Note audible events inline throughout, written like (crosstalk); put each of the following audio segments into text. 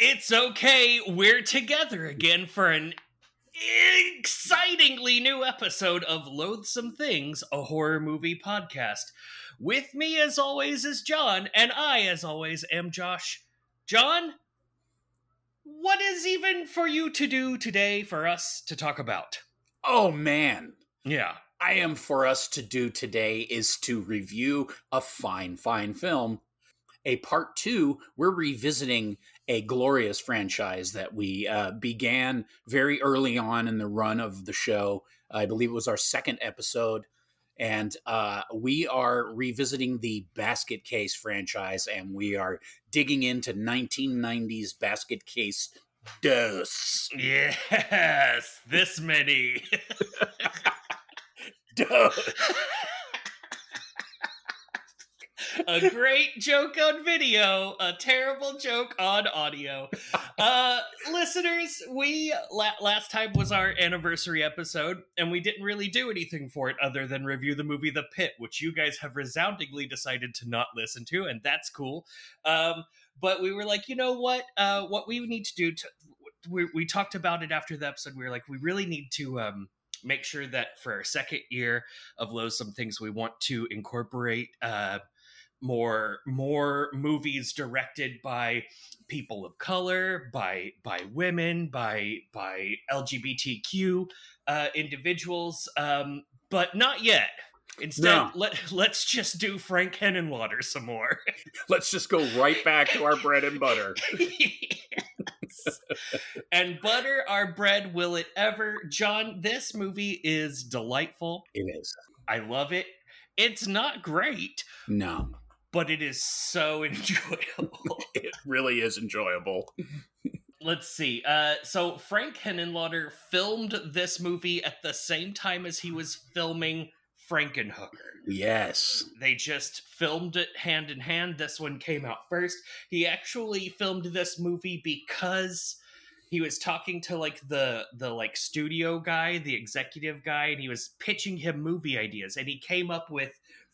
it's okay. We're together again for an excitingly new episode of Loathsome Things, a horror movie podcast. With me, as always, is John, and I, as always, am Josh. John, what is even for you to do today for us to talk about? Oh man, Yeah. I am for us to do today is to review a fine, fine film. A part two, we're revisiting a glorious franchise that we uh, began very early on in the run of the show. I believe it was our second episode. And uh, we are revisiting the Basket Case franchise, and we are digging into 1990s Basket Case dose. Yes, this many. (laughs) Dos. (laughs) a great joke on video, a terrible joke on audio. (laughs) Uh, listeners, we la- last time was our anniversary episode, and we didn't really do anything for it other than review the movie The Pit, which you guys have resoundingly decided to not listen to, and that's cool. Um, but we were like, you know what? Uh, what we need to do to we, we talked about it after the episode. We were like, we really need to um, make sure that for our second year of Loathsome Things, we want to incorporate uh, more more movies directed by people of color, by by women, by by LGBTQ uh, individuals, um, but not yet. Instead, No. let let's just do Frank Henenlotter some more. (laughs) Let's just go right back to our bread and butter. And butter our bread will it ever john this movie is delightful It is. i love it it's not great No, but it is so (laughs) enjoyable it really is enjoyable. let's see uh so frank henenlotter filmed this movie at the same time as he was filming frankenhooker Yes. they just filmed it hand in hand. This one came out first. He actually filmed this movie because he was talking to like the the like studio guy, the executive guy, and he was pitching him movie ideas, and he came up with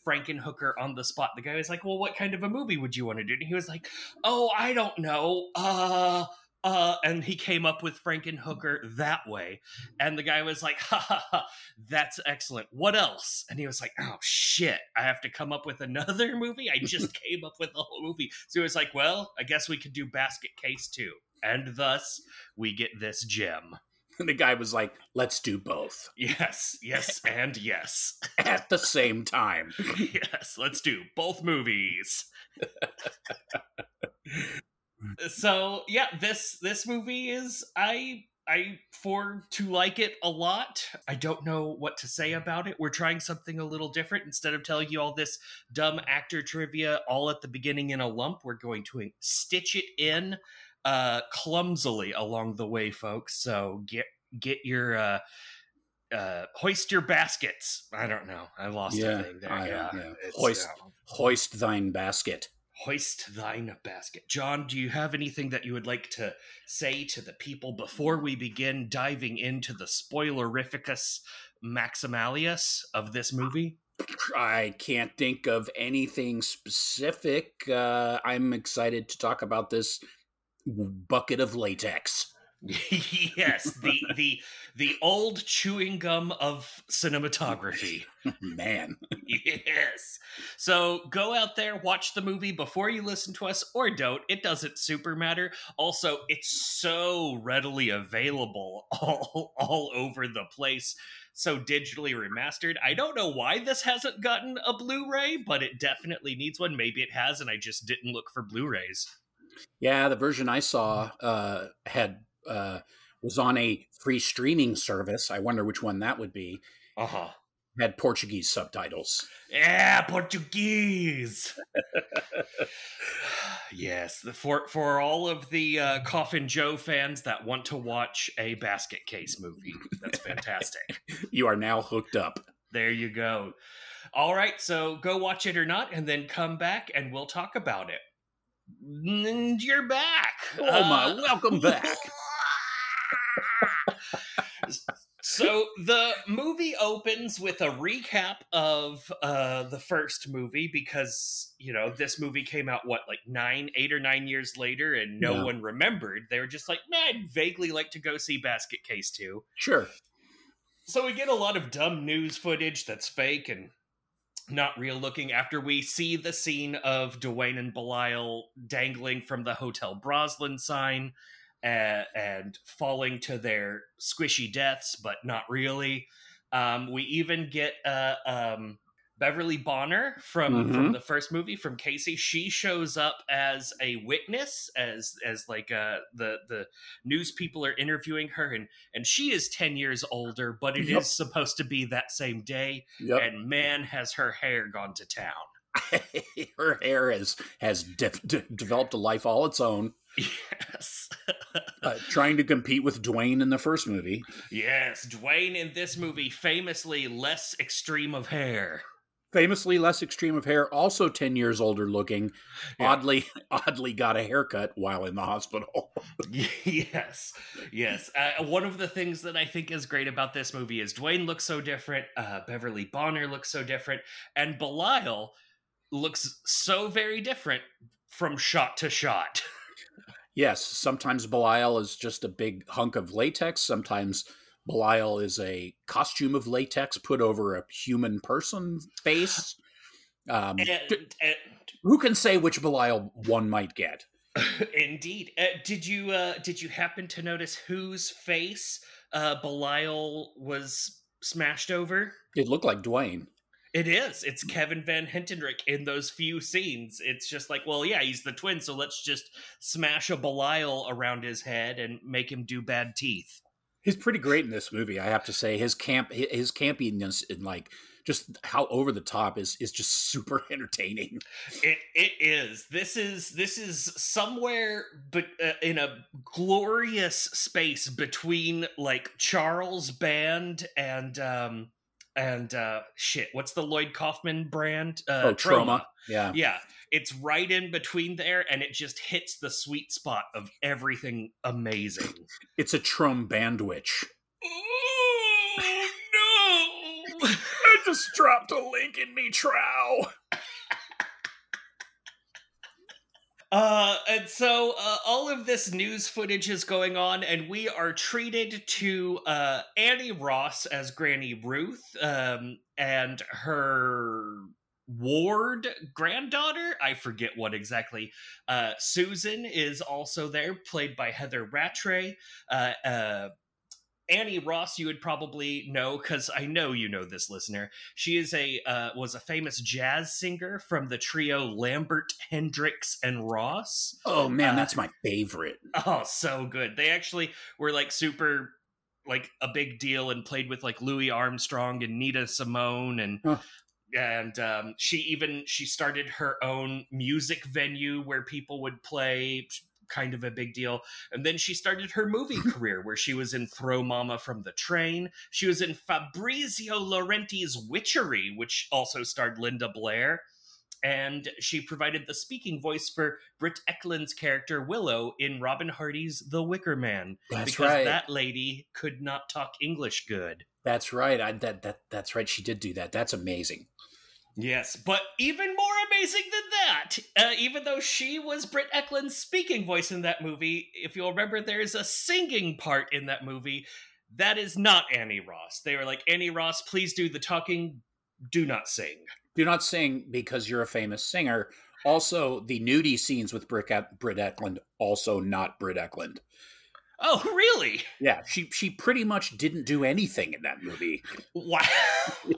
Frankenhooker on the spot. The guy was like, "Well, what kind of a movie would you want to do?" And he was like, "Oh, I don't know. Uh." Uh, and he came up with Frankenhooker that way. And the guy was like, ha ha ha, that's excellent. What else? And he was like, oh shit, I have to come up with another (laughs) movie? I just (laughs) came up with a whole movie. So he was like, well, I guess we could do Basket Case too. And thus, we get this gem. And the guy was like, let's do both Yes, yes, (laughs) and yes. at the same time. (laughs) yes, let's do both movies. so yeah, this this movie is I I for to like it a lot. I don't know what to say about it. We're trying something a little different. Instead of telling you all this dumb actor trivia all at the beginning in a lump, we're going to stitch it in uh clumsily along the way, folks. So get get your uh uh hoist your baskets. I don't know. I lost Yeah, a thing there. I- yeah. yeah. Hoist. uh, Hoist thine basket. hoist thine basket. John, do you have anything that you would like to say to the people before we begin diving into the spoilerificus maximalius of this movie? I can't think of anything specific. Uh, I'm excited to talk about this bucket of latex. (laughs) yes, the the the old chewing gum of cinematography. (laughs) Man, yes. So go out there, watch the movie before you listen to us, or don't. It doesn't super matter. Also, it's so readily available (laughs) all all over the place. So digitally remastered. I don't know why this hasn't gotten a Blu-ray, but it definitely needs one. Maybe it has, and I just didn't look for Blu-rays. Yeah, the version I saw uh, had uh, was on a free streaming service. I wonder which one that would be. Uh huh. Had Portuguese subtitles. Yeah, Portuguese. (laughs) yes, the, for for all of the uh, Coffin Joe fans that want to watch a basket case movie, that's fantastic. (laughs) You are now hooked up. there you go. All right, so go watch it or not, and then come back and we'll talk about it. And you're back. Oh my, Uh, welcome back. (laughs) So the movie opens with a recap of uh, the first movie because you know this movie came out what like nine, eight or nine years later, and no Yeah. one remembered. They were just like, man, I'd vaguely like to go see Basket Case 2. Sure. So we get a lot of dumb news footage that's fake and not real looking after we see the scene of Dwayne and Belial dangling from the Hotel Broslin sign uh, and falling to their squishy deaths, but not really. Um, we even get uh, um, Beverly Bonner from Mhm. from the first movie from Casey. She shows up as a witness, as as like uh, the the news people are interviewing her, and and she is ten years older, but it is Yep. supposed to be that same day. Yep. And man, has her hair gone to town. (laughs) Her hair has has de- de- developed a life all its own, Yes. uh, trying to compete with Dwayne in the first movie. yes, Dwayne in this movie famously less extreme of hair. Famously less extreme of hair, also ten years older looking. Yeah. Oddly, (laughs) oddly got a haircut while in the hospital. (laughs) yes, yes. Uh, one of the things that I think is great about this movie is Dwayne looks so different, uh, Beverly Bonner looks so different, and Belial looks so very different from shot to shot. (laughs) Yes, sometimes Belial is just a big hunk of latex. Sometimes Belial is a costume of latex put over a human person face. Um, and, and who can say which Belial one might get? (laughs) Indeed. Uh, did you uh, did you happen to notice whose face uh, Belial was smashed over? It looked like Dwayne. It is. It's Kevin Van Hentenryck in those few scenes. It's just like, well, yeah, he's the twin, so let's just smash a Belial around his head and make him do bad teeth. He's pretty great in this movie, I have to say. His camp, his campiness, and like just how over the top is is just (laughs) super entertaining. It it is. This is this is somewhere but uh, in a glorious space between like Charles Band and um and uh shit, what's the Lloyd Kaufman brand? Uh oh, Troma. Yeah. Yeah, it's right in between there and it just hits the sweet spot of everything amazing. It's a Trum bandwich. oh no. (laughs) I just dropped a link in me trow. Uh, and so uh, all of this news footage is going on, and we are treated to uh, Annie Ross as Granny Ruth um, and her ward granddaughter. I forget what exactly. Uh, Susan is also there, played by Heather Rattray. Uh, uh, Annie Ross, you would probably know because I know you know this listener. She is a uh, was a famous jazz singer from the trio Lambert, Hendricks, and Ross. Oh man, Uh, that's my favorite. Oh, so good. They actually were like super like a big deal and played with like Louis Armstrong and Nina Simone and. And um, she even she started her own music venue where people would play kind of a big deal. And then she started her movie (laughs) career where she was in throw mama from the train. She was in fabrizio laurenti's witchery which also starred linda blair and she provided the speaking voice for Britt Ekland's character Willow in Robin Hardy's The Wicker Man That's because right. that lady could not talk English good. That's right. I, that that that's right. She did do that. That's amazing. Yes, but even more amazing than that, uh, even though she was Britt Ekland's speaking voice in that movie, if you'll remember, there's a singing part in that movie. That is not Annie Ross. They were like, Annie Ross, please do the talking, do not sing. Do not sing because you're a famous singer. Also, the nudie scenes with Britt, Britt Ekland, also not Britt Ekland. Oh, really? Yeah, she she pretty much didn't do anything in that movie. Wow. (laughs)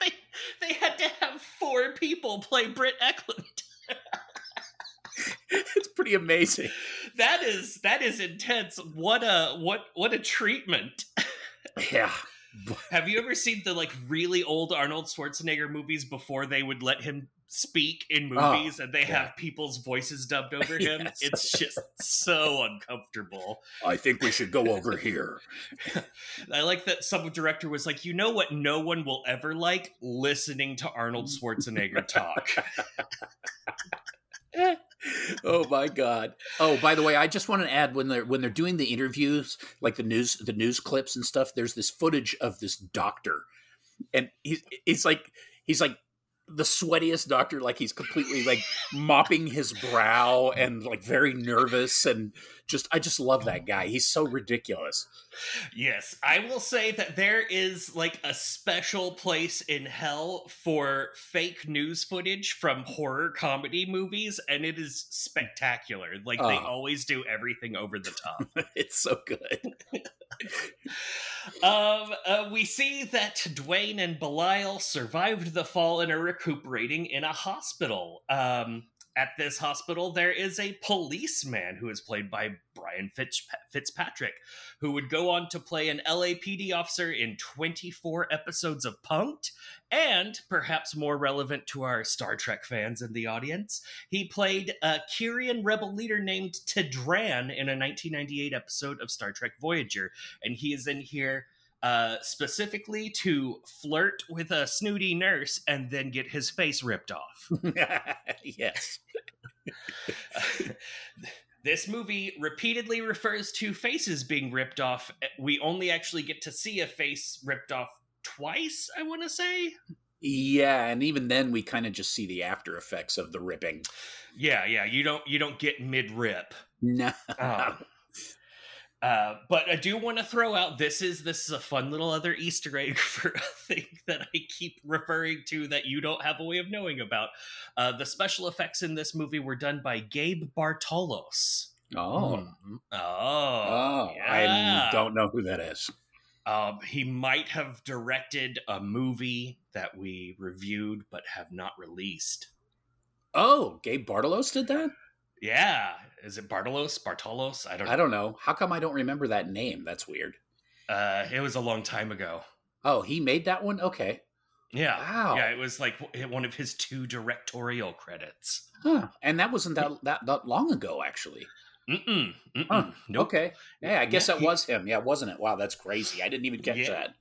they, they had to have four people play Britt Ekland. (laughs) it's pretty amazing. That is that is intense. What a what what a treatment. Yeah. Have you ever seen the like really old Arnold Schwarzenegger movies before they would let him speak in Oh, movies and they yeah. have people's voices dubbed (laughs) over him? Yes. It's just so uncomfortable. I think we should go over here. (laughs) I like that some director was like, you know what no one will ever like? Listening to Arnold Schwarzenegger talk. (laughs) oh my god. Oh, by the way, I just want to add when they're when they're doing the interviews, like the news the news clips and stuff, there's this footage of this doctor. And he's it's like he's like the sweatiest doctor like he's completely like mopping his brow and like very nervous and just i just love that guy. He's so ridiculous. Yes i will say that there is like a special place in hell for fake news footage from horror comedy movies and it is spectacular. Like they Oh. always do everything over the top. (laughs) It's so good. (laughs) Um, uh, we see that Dwayne and Belial survived the fall and are recuperating in a hospital. Um, at this hospital, there is a policeman who is played by Brian Fitz- Fitzpatrick, who would go on to play an LAPD officer in 24 episodes of Punked, and perhaps more relevant to our Star Trek fans in the audience, he played a Kyrian rebel leader named Tedran in a 1998 episode of Star Trek Voyager and he is in here uh, specifically to flirt with a snooty nurse and then get his face ripped off. (laughs) yes (laughs) this movie repeatedly refers to faces being ripped off. We only actually get to see a face ripped off twice, I want to say. yeah and even then we kind of just see the after effects of the ripping Yeah, yeah, you don't you don't get mid rip. no Um, uh, but I do want to throw out this is this is a fun little other Easter egg (laughs) for a thing that I keep referring to that you don't have a way of knowing about. Uh, the special effects in this movie were done by Gabe Bartalos. oh Oh, oh yeah. i don't know who that is Um, he might have directed a movie that we reviewed but have not released. oh gabe bartalos did that Yeah, is it Bartalos? Bartalos? I don't. i don't know how come i don't remember that name that's weird Uh, it was a long time ago. oh he made that one okay Yeah. Wow. Yeah, it was like one of his two directorial credits. Huh. And that wasn't that that, that long ago, actually. Mm-mm. Mm-mm. Huh. Nope. Okay. Yeah, I guess Yeah, that he- was him. Yeah, wasn't it? Wow, that's crazy. I didn't even catch Yeah. that.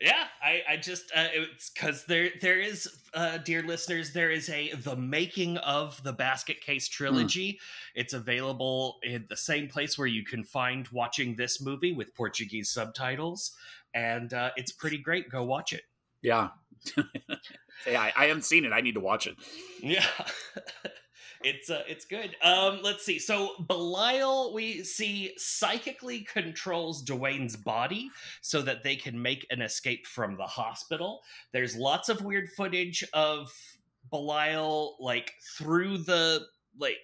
Yeah, I, I just uh, it's because there there is, uh, dear listeners, there is a the making of the Basket Case trilogy. It's available in the same place where you can find watching this movie with Portuguese subtitles, and uh, it's pretty great. Go watch it. Yeah. (laughs) yeah, I, I haven't seen it. I need to watch it. Yeah. (laughs) it's uh, it's good. Um let's see. So Belial we see psychically controls Dwayne's body so that they can make an escape from the hospital. There's lots of weird footage of Belial like through the like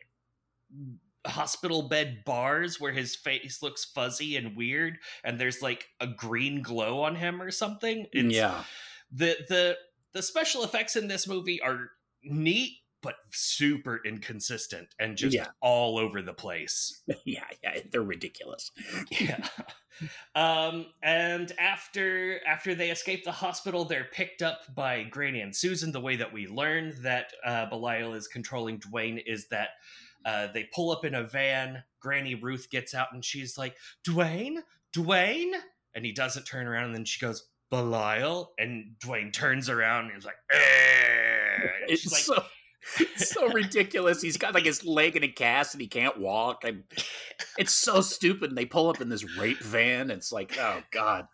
hospital bed bars where his face looks fuzzy and weird and there's like a green glow on him or something. It's, yeah. the the the special effects in this movie are neat but super inconsistent and just Yeah. all over the place. (laughs) Yeah, yeah, they're ridiculous. Yeah. (laughs) um and after after they escape the hospital they're picked up by Granny and Susan the way that we learn that uh Belial is controlling Dwayne is that uh, they pull up in a van. Granny Ruth gets out and she's like, Dwayne, Dwayne, and he doesn't turn around. And then she goes, Belial, and Dwayne turns around and he's like, "Eh." It's like, so (laughs) it's so ridiculous. He's got like his leg in a cast and he can't walk. And it's so stupid. And they pull up in this rape van. And It's like, oh God.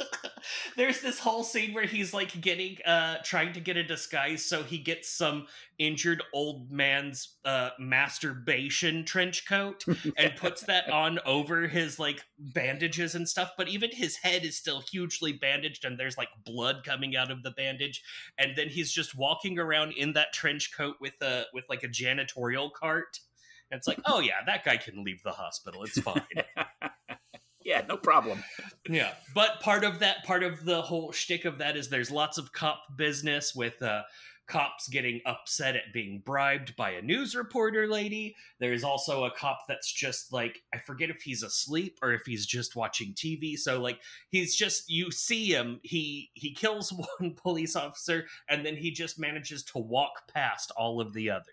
(laughs) There's this whole scene where he's like getting uh trying to get a disguise so he gets some injured old man's uh masturbation trench coat (laughs) and puts that on over his like bandages and stuff but even his head is still hugely bandaged and there's like blood coming out of the bandage and then he's just walking around in that trench coat with a with like a janitorial cart. And it's like oh yeah that guy can leave the hospital. It's fine (laughs) yeah, no problem. yeah, but part of that, part of the whole shtick of that is there's lots of cop business with uh, cops getting upset at being bribed by a news reporter lady. There's also a cop that's just like I forget if he's asleep or if he's just watching TV. So like he's just you see him, he he kills (laughs) one police officer and then he just manages to walk past all of the others.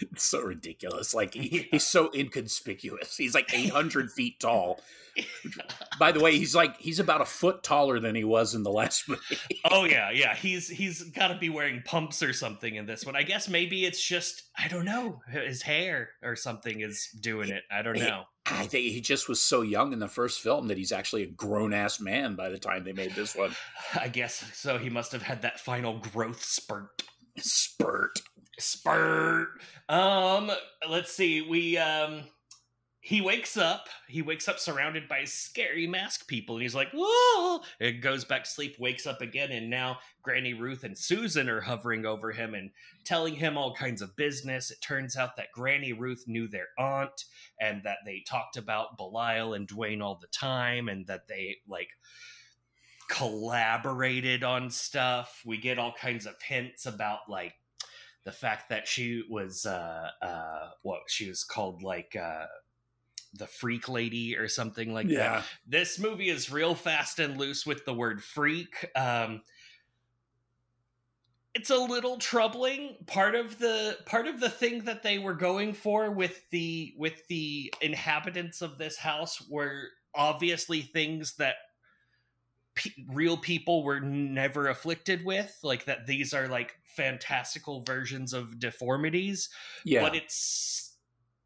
(laughs) It's so ridiculous. Like he, (laughs) he's so inconspicuous. He's like 800 (laughs) feet tall. By the way, he's like he's about a foot taller than he was in the last movie. oh yeah, yeah. He's he's got to be wearing pumps or something in this one. I guess maybe it's just I don't know his hair or something is doing it. I don't know. I think he just was so young in the first film that he's actually a grown ass man by the time they made this one. (sighs) I guess so. He must have had that final growth spurt. Spurt. Spurt. Um, let's see. We um he wakes up. He wakes up surrounded by scary mask people, and he's like, "Whoa!" It goes back to sleep, wakes up again, and now Granny Ruth and Susan are hovering over him and telling him all kinds of business. It turns out that Granny Ruth knew their aunt, and that they talked about Belial and Dwayne all the time, and that they like collaborated on stuff. We get all kinds of hints about like the fact that she was uh uh what she was called like uh the freak lady or something like Yeah. that. This movie is real fast and loose with the word freak. Um it's a little troubling part of the part of the thing that they were going for with the with the inhabitants of this house were obviously things that pe- real people were never afflicted with like that these are like fantastical versions of deformities Yeah. but it's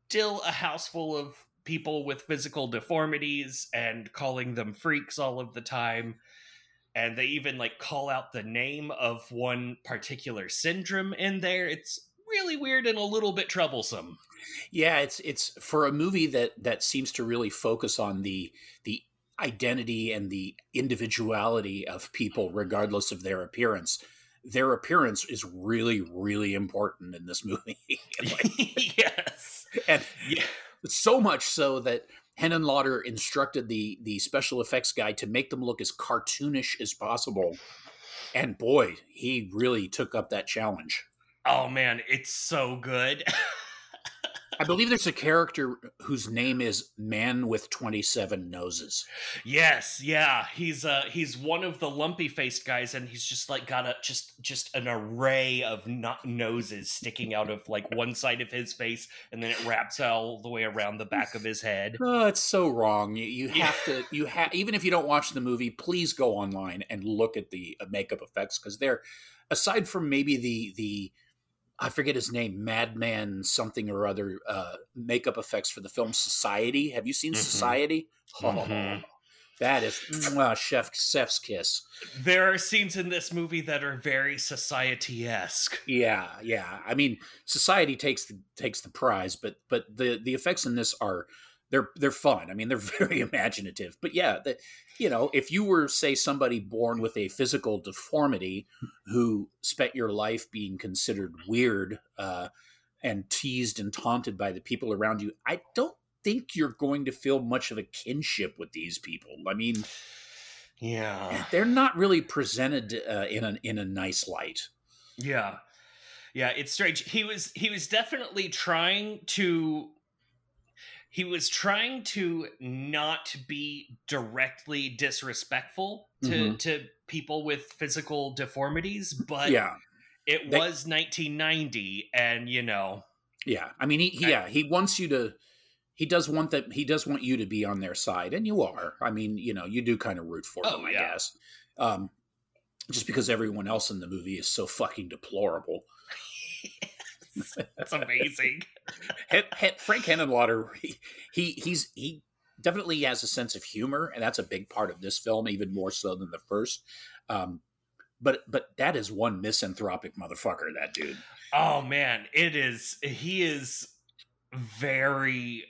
still a house full of people with physical deformities and calling them freaks all of the time and they even like call out the name of one particular syndrome in there it's really weird and a little bit troublesome Yeah, it's it's for a movie that that seems to really focus on the the identity and the individuality of people regardless of their appearance. Their appearance is really really important in this (laughs) movie. (laughs) Like, yes and yeah so much so that Henenlotter instructed the the special effects guy to make them look as cartoonish as possible. And boy, he really took up that challenge. oh man it's so good (laughs) I believe there's a character whose name is Man with 27 Noses. Yes, yeah, he's uh he's one of the lumpy faced guys, and he's just like got a just just an array of not noses sticking out of like one side of his face, and then it wraps all the way around the back of his head. (laughs) Oh, it's so wrong. You, you Yeah. have to, you have, even if you don't watch the movie, please go online and look at the uh, makeup effects because they're, aside from maybe the, the, I forget his name, Madman something or other, uh, makeup effects for the film Society. Have you seen Mhm. Society? Oh, Mhm. that is mwah, Chef Chef's kiss. There are scenes in this movie that are very society esque. Yeah, yeah. I mean, Society takes the takes the prize, but but the the effects in this are they're they're fun. I mean, they're (laughs) very imaginative. But yeah, the, you know, if you were say somebody born with a physical deformity who spent your life being considered weird uh, and teased and taunted by the people around you, I don't think you're going to feel much of a kinship with these people. I mean, Yeah. they're not really presented uh, in a in a nice light. Yeah. Yeah, it's strange. He was he was definitely trying to he was trying to not be directly disrespectful to Mhm. to people with physical deformities, but yeah. it They- was 1990 and you know, Yeah, I mean, he, he I- yeah he wants you to. He does want that. He does want you to be on their side, and you are. I mean, you know, you do kind of root for Oh, them, I yeah. guess. Um, just because everyone else in the movie is so fucking deplorable. (laughs) (laughs) it's amazing. (laughs) Frank Henenlotter, he, he he's he definitely has a sense of humor, and that's a big part of this film, even more so than the first. Um, but but that is one misanthropic motherfucker. That dude. Oh man, it is. He is very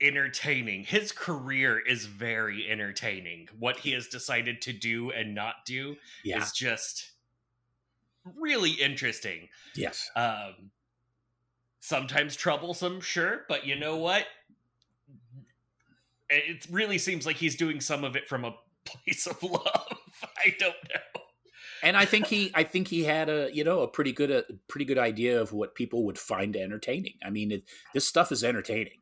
entertaining. His career is very entertaining. What he has decided to do and not do Yeah. is just really interesting. Yes. Um, sometimes troublesome, sure, but you know what? It really seems like he's doing some of it from a (laughs) place of love. (laughs) I don't know. and I think he, I think he had a, you know, a pretty good, a pretty good idea of what people would find entertaining. I mean, it, this stuff is entertaining.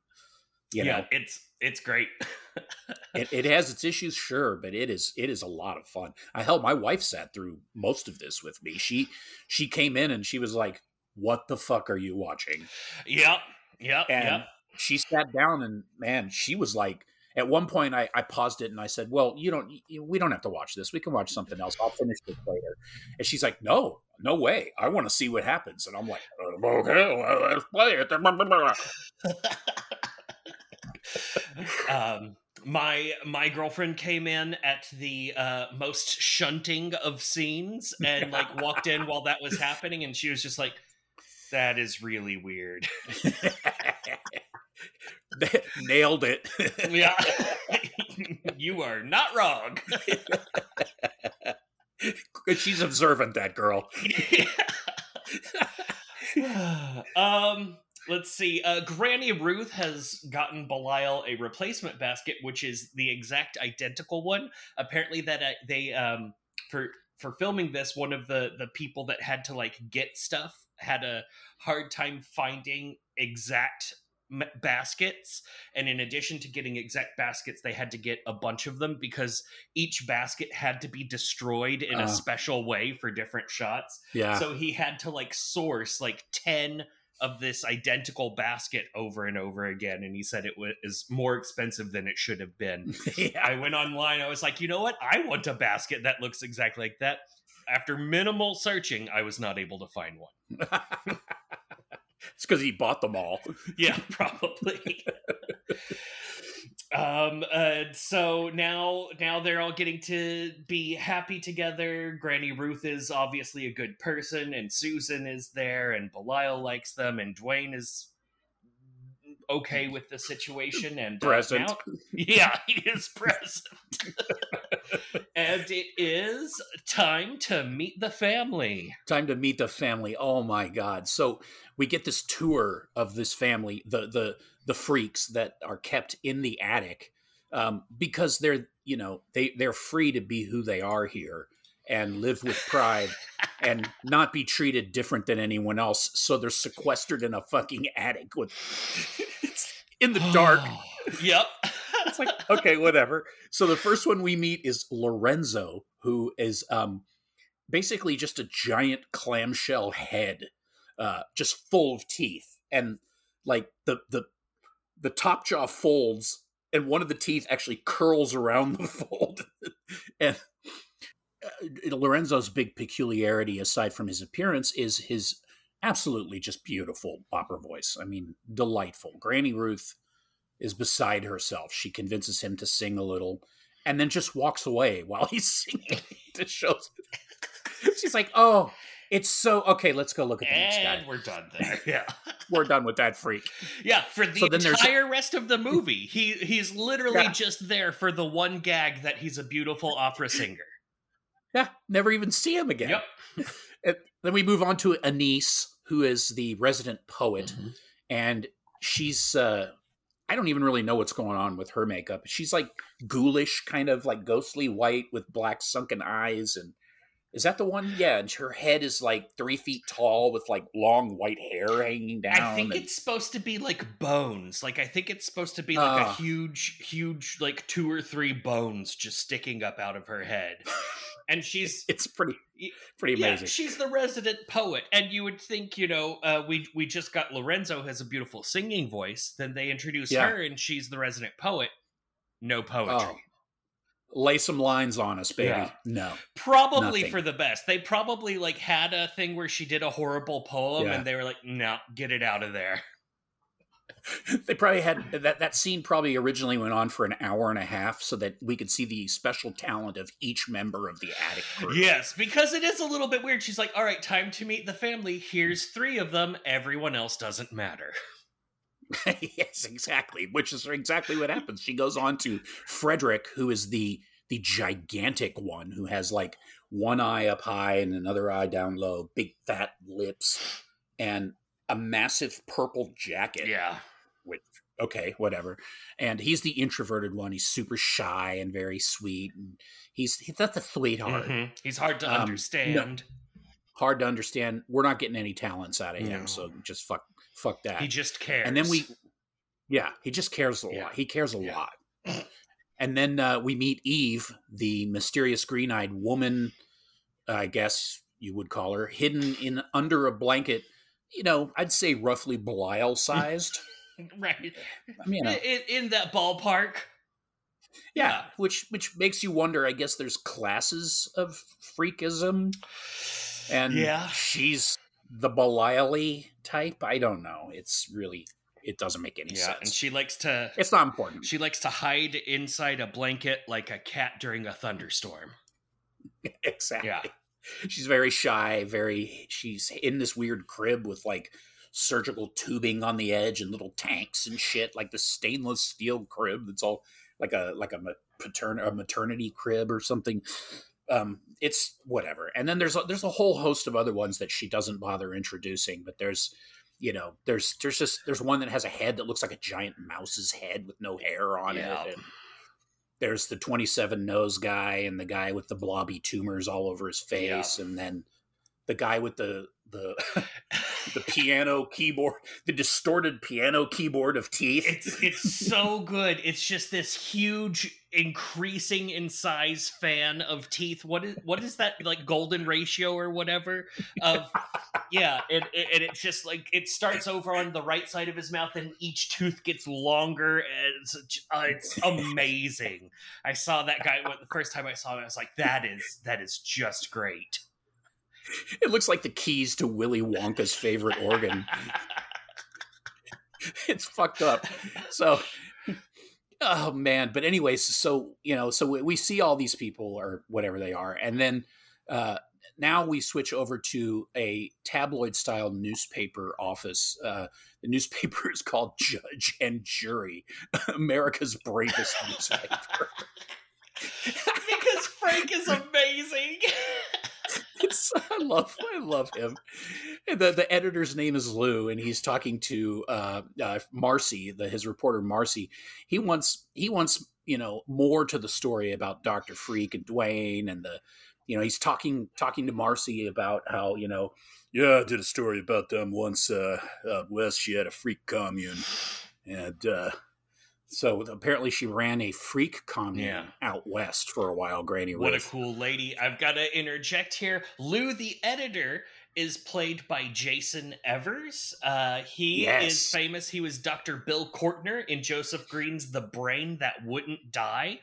You yeah, know, it's it's great. (laughs) it, it has its issues, sure, but it is, it is a lot of fun. I hell, my wife sat through most of this with me. She, she came in and she was like, what the fuck are you watching? Yep. Yep. And yep. she sat down and man, she was like, at one point I, I paused it and I said, well, you don't, you, we don't have to watch this. We can watch something else. I'll finish this later. And she's like, no, no way. I want to see what happens. And I'm like, okay, well, let's play it. (laughs) um, my my girlfriend came in at the uh, most shunting of scenes and like walked in while that was happening, and she was just like, "That is really weird." (laughs) Nailed it. yeah, (laughs) you are not wrong. (laughs) She's observant, that girl. um let's see. Uh, Granny Ruth has gotten Belial a replacement basket, which is the exact identical one. Apparently, that uh, they um, for for filming this, one of the the people that had to like get stuff had a hard time finding exact baskets. And in addition to getting exact baskets they had to get a bunch of them because each basket had to be destroyed in uh, a special way for different shots. Yeah. So he had to like source like 10 of this identical basket over and over again. And he said it was more expensive than it should have been. (laughs) Yeah. i went online. I was like you know what? I want a basket that looks exactly like that after minimal searching i was not able to find one. (laughs) (laughs) It's because he bought them all. (laughs) Yeah probably. Um uh so now now they're all getting to be happy together. Granny ruth is obviously a good person and susan is there and belial likes them and dwayne is okay with the situation and uh, present. now, (laughs) yeah he is (laughs) present. (laughs) And it is time to meet the family. Time to meet the family. Oh my god. So we get this tour of this family the the the freaks that are kept in the attic um, because they're you know they they're free to be who they are here and live with pride and not be treated different than anyone else so they're sequestered in a fucking attic with (laughs) in the dark. (sighs) Yep. (laughs) It's like okay whatever. So the first one we meet is lorenzo who is um basically just a giant clamshell head uh just full of teeth. And like the the the top jaw folds and one of the teeth actually curls around the (laughs) fold. and Uh, Lorenzo's big peculiarity, aside from his appearance, is his absolutely just beautiful opera voice. I mean, delightful. Granny Ruth is beside herself. She convinces him to sing a little and then just walks away (laughs) while he's singing to show. She's like, oh, it's so okay. Let's go look at the and next guy. we're done there. (laughs) Yeah, we're done with that freak. Yeah, for the so entire rest of the movie, he he's literally yeah. just there for the one gag that he's a beautiful opera singer. Yeah, never even see him again. Yep. (laughs) then we move on to Anise, who is the resident poet, mm-hmm. and she's uh I don't even really know what's going on with her makeup. She's like ghoulish, kind of like ghostly white with black sunken eyes and is that the one? Yeah, and her head is like three feet tall with like long white hair hanging down. I think and... it's supposed to be like bones. Like I think it's supposed to be like uh, a huge, huge, like two or three bones just sticking up out of her head. And (laughs) she's it's pretty pretty amazing. Yeah, she's the resident poet, and you would think, you know, uh, we we just got Lorenzo has a beautiful singing voice. Then they introduce yeah. her, and she's the resident poet. No poetry. Oh lay some lines on us, baby. Yeah. No. Probably nothing. for the best. They probably like had a thing where she did a horrible poem yeah. and they were like, no, get it out of there. (laughs) they probably had that that scene probably originally went on for an hour and a half so that we could see the special talent of each member of the attic crew. Yes, because it is a little bit weird. She's like, "All right, time to meet the family. Here's 3 of them. Everyone else doesn't matter." (laughs) (laughs) yes, exactly. Which is exactly what happens. She goes on to Frederick, who is the the gigantic one who has like one eye up high and another eye down low, big fat lips, and a massive purple jacket. Yeah. Which okay, whatever. And he's the introverted one. He's super shy and very sweet. And he's he's not the sweetheart. Mm-hmm. He's hard to um, understand. No, hard to understand. We're not getting any talents out of him, no. so just fuck fuck that. He just cares. And then we, yeah, he just cares a yeah. lot. He cares a yeah. lot. And then uh, we meet Eve, the mysterious green eyed woman, I guess you would call her, hidden in under a blanket you know, I'd say roughly Belial sized. (laughs) right. I mean, you know, in, in that ballpark. yeah, which which makes you wonder. I guess there's classes of freakism, and Yeah. she's the Belial type. I don't know. It's really it doesn't make any sense. Yeah, and she likes to it's not important. she likes to hide inside a blanket like a cat during a thunderstorm. (laughs) exactly. Yeah. She's very shy. Very. She's in this weird crib with like surgical tubing on the edge and little tanks and shit, like the stainless steel crib that's all like a like a ma- patern a maternity crib or something. Um, it's whatever. And then there's a, there's a whole host of other ones that she doesn't bother introducing. But there's you know there's there's just there's one that has a head that looks like a giant mouse's head with no hair on Yeah. it. And there's the 27 nose guy and the guy with the blobby tumors all over his face and then the guy with the the (laughs) the piano keyboard the distorted piano keyboard of teeth It's it's so good. It's just this huge, increasing in size fan of teeth. What is what is that like golden ratio or whatever? Of yeah, and, and it's just like it starts over on the right side of his mouth, and each tooth gets longer. And it's, uh, it's amazing. I saw that guy the first time I saw him. I was like, that is that is just great. (laughs) it looks like the keys to willy wonka's favorite organ. (laughs) It's fucked up. So oh man. But anyways so you know so we, we see all these people or whatever they are. And then uh now we switch over to a tabloid style newspaper office. Uh the newspaper (laughs) is called judge and jury america's bravest newspaper. Because Frank is amazing. (laughs) I love I love him. And the the editor's name is Lou, and he's talking to uh, uh, Marcy, the his reporter Marcy. He wants he wants you know more to the story about Doctor Freak and Dwayne, and the you know he's talking talking to Marcy about how you know yeah I did a story about them once uh, out west. She had a freak commune, and uh, so apparently she ran a freak commune Yeah. out west for a while. Granny What a cool lady. I've got to interject here. Lou, the editor, is played by Jason Evers. Uh, he Yes. is famous. He was Dr. Bill Cortner in Joseph Green's The Brain That Wouldn't Die.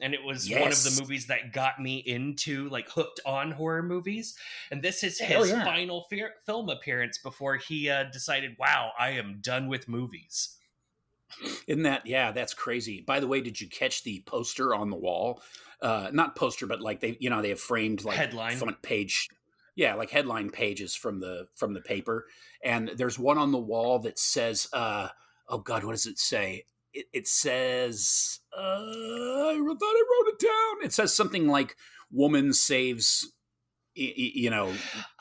And it was one of the movies that got me into, like, hooked on horror movies. And this is his yeah. final fe- film appearance before he uh, decided, wow, I am done with movies. Isn't that yeah? That's crazy. By the way, did you catch the poster on the wall? Uh, not poster, but like they, you know, they have framed like Headline. front page, yeah, like headline pages from the from the paper. And there's one on the wall that says, uh, "Oh God, what does it say?" It, it says, uh, "I thought I wrote it down." It says something like, "Woman saves." You know,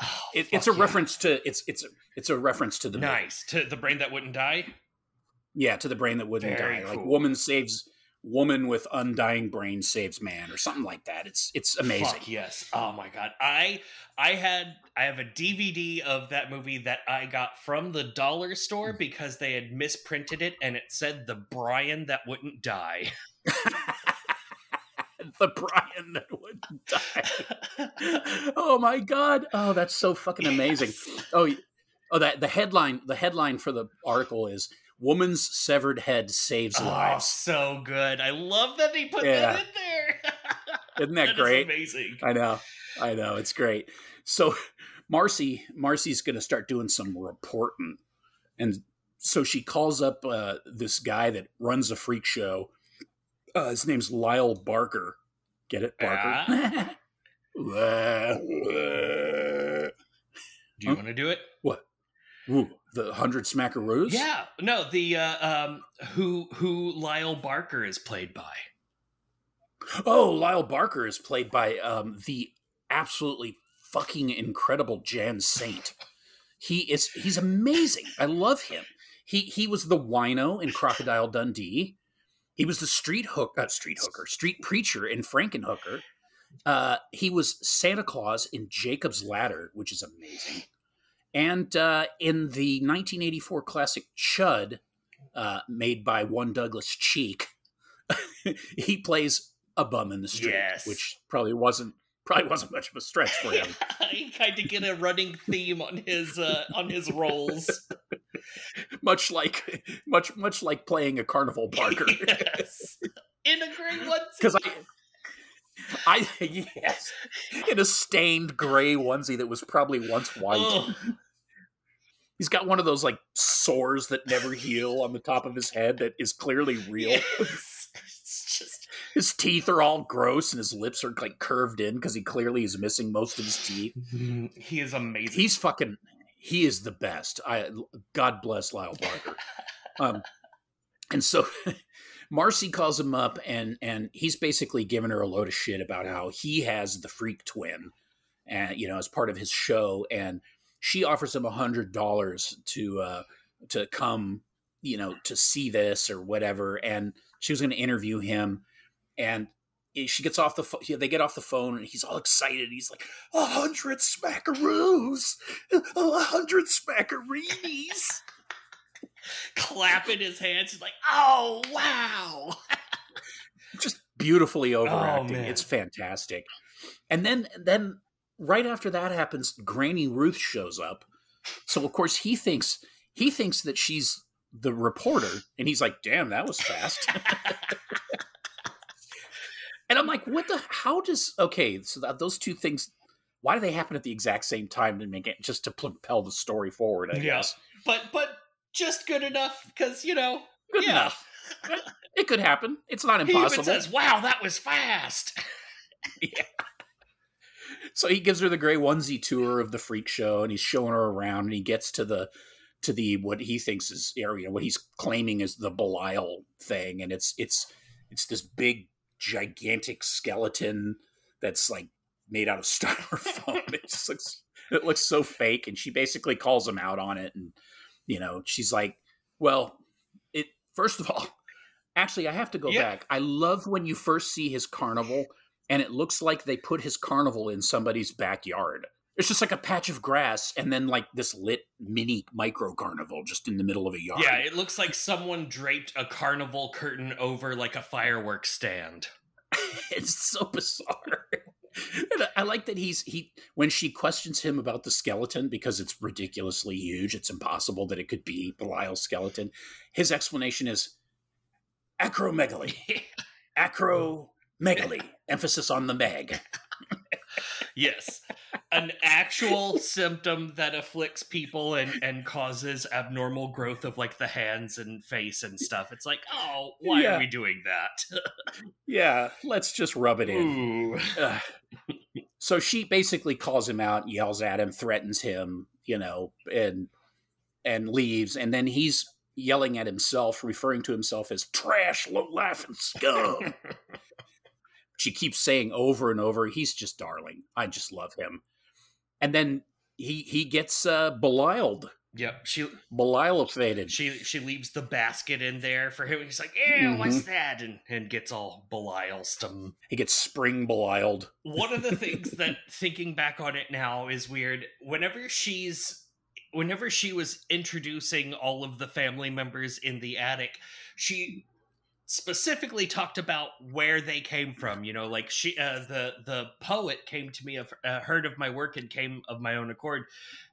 Oh, it, it's a yeah. reference to it's it's it's a reference to the movie. Nice. To The Brain That Wouldn't Die? Yeah, to the brain that wouldn't Very die. Like woman saves woman with undying brain saves man or something like that. It's it's amazing. Fuck yes. Oh my god. I I had I have a DVD of that movie that I got from the dollar Mm. store because they had misprinted it and it said the Brian that wouldn't die. (laughs) (laughs) the Brian that wouldn't die. oh my god. Oh, that's so fucking amazing. Yes. Oh, oh that the headline the headline for the article is Woman's severed head saves Oh, lives. so good. I love that they put Yeah. that in there. (laughs) Isn't that That is great? amazing. I know. I know. It's great. So Marcy, Marcy's going to start doing some reporting. And so she calls up uh, this guy that runs a freak show. Uh, his name's Lyle Barker. Get it, Barker? (laughs) Do you Huh? want to do it? what? Ooh, the hundred smackaroos? Yeah. No, the uh, um who who Lyle Barker is played by. Oh, Lyle Barker is played by um, the absolutely fucking incredible Jan Saint. He is he's amazing. I love him. He he was the wino in Crocodile Dundee. He was the street hook uh, street hooker, street preacher in Frankenhooker. Uh, he was Santa Claus in Jacob's Ladder, which is amazing. And uh, in the 1984 classic Chud, uh, made by one Douglas Cheek, (laughs) he plays a bum in the street, Yes. which probably wasn't probably wasn't much of a stretch for him. (laughs) he kind of get a running theme on his uh, on his roles. (laughs) much like much much like playing a carnival barker. yes. In a gray one. Because I I yes, in a stained gray onesie that was probably once white. Oh, He's got one of those like sores that never heal on the top of his head that is clearly real. (laughs) yes. It's just His teeth are all gross and his lips are like curved in because he clearly is missing most of his teeth. he is amazing. He's fucking he is the best. I God bless Lyle Barker. Um and so (laughs) Marcy calls him up and and he's basically giving her a load of shit about how he has the freak twin and you know as part of his show and she offers him a hundred dollars to uh to come you know to see this or whatever and she was going to interview him and she gets off the phone they get off the phone and he's all excited he's like a hundred smackaroos a hundred smackareenies (laughs) clapping his hands. He's like, "Oh wow!" just beautifully overacting. Oh, it's fantastic. And then then right after that happens, Granny Ruth shows up. So of course he thinks he thinks that she's the reporter, and he's like, "Damn, that was fast." (laughs) and I'm like, "What the? How does? Okay, so that, those two things. Why do they happen at the exact same time to make it just to propel the story forward? I Yeah. guess but but just good enough because you know. good yeah. enough. It could happen. It's not impossible. He even says, "Wow, that was fast." (laughs) so he gives her the gray onesie tour of the freak show and he's showing her around and he gets to the to the what he thinks is area what he's claiming is the belial thing and it's it's it's this big gigantic skeleton that's like made out of (laughs) styrofoam. It just looks it looks so fake and she basically calls him out on it and you know she's like well it first of all actually i have to go Yeah. back. I love when you first see his carnival and it looks like they put his carnival in somebody's backyard. It's just like a patch of grass and then like this lit mini micro carnival just in the middle of a yard. Yeah, it looks like someone draped a carnival curtain over like a fireworks stand. (laughs) it's so bizarre. And I- like that he's he when she questions him about the skeleton because it's ridiculously huge, it's impossible that it could be Belial's skeleton. His explanation is acromegaly. (laughs) Acromegaly. Emphasis on the meg. (laughs) yes. An actual symptom that afflicts people and, and causes abnormal growth of like the hands and face and stuff. It's like, oh, why Yeah. are we doing that? (laughs) Yeah, let's just rub it in. So she basically calls him out, yells at him, threatens him, you know, and and leaves. And then he's yelling at himself, referring to himself as trash, low life, and scum. (laughs) she keeps saying over and over, he's just darling. I just love him. And then he he gets uh Belialed, Yep. She Belial faded. she she leaves the basket in there for him. He's like, "Yeah, what's Mm-hmm. that?" and and gets all Belial him. He gets spring Belialed. One of the (laughs) things that thinking back on it now is weird. Whenever she's whenever she was introducing all of the family members in the attic, she specifically talked about where they came from you know like she uh, the the poet came to me of uh, heard of my work and came of my own accord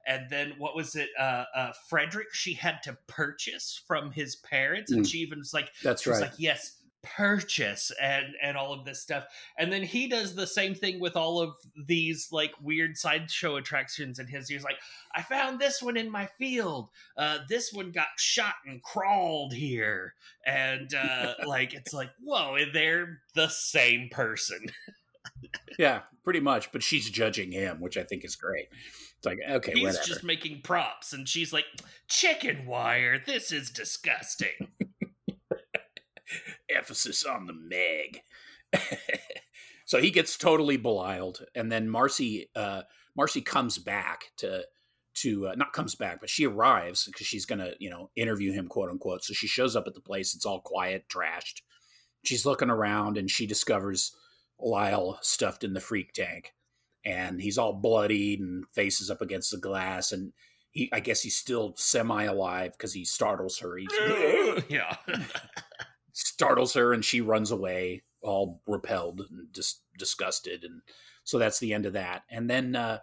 and then what was it uh, uh frederick she had to purchase from his parents and Mm. she even was like That's she was right. like yes purchase and and all of this stuff and then he does the same thing with all of these like weird sideshow attractions and his he's like i found this one in my field uh this one got shot and crawled here and uh (laughs) like it's like whoa they're the same person (laughs) yeah, pretty much. But she's judging him, which I think is great. It's like, okay, he's whatever. just making props and she's like chicken wire this is disgusting (laughs) emphasis on the Meg. (laughs) so he gets totally belialed, and then Marcy, uh, Marcy comes back to to uh, not comes back, but she arrives because she's gonna you know interview him, quote unquote. So she shows up at the place. It's all quiet, trashed. She's looking around, and she discovers Lyle stuffed in the freak tank, and he's all bloodied and faces up against the glass, and. He, I guess he's still semi alive because he startles her. (laughs) Yeah (laughs) startles her and she runs away all repelled and dis- disgusted and so that's the end of that. And then uh,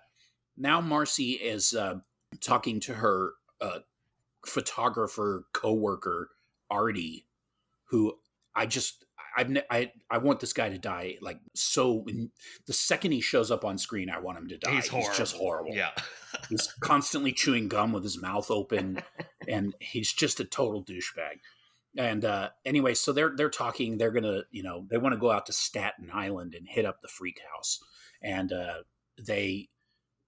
now Marcy is uh, talking to her uh, photographer coworker Artie, who I just I've ne- I I want this guy to die like so. the second he shows up on screen, I want him to die. He's, he's just horrible. Yeah, he's constantly chewing gum with his mouth open, and he's just a total douchebag. And uh, anyway, so they're they're talking. They're gonna you know they want to go out to Staten Island and hit up the freak house, and uh, they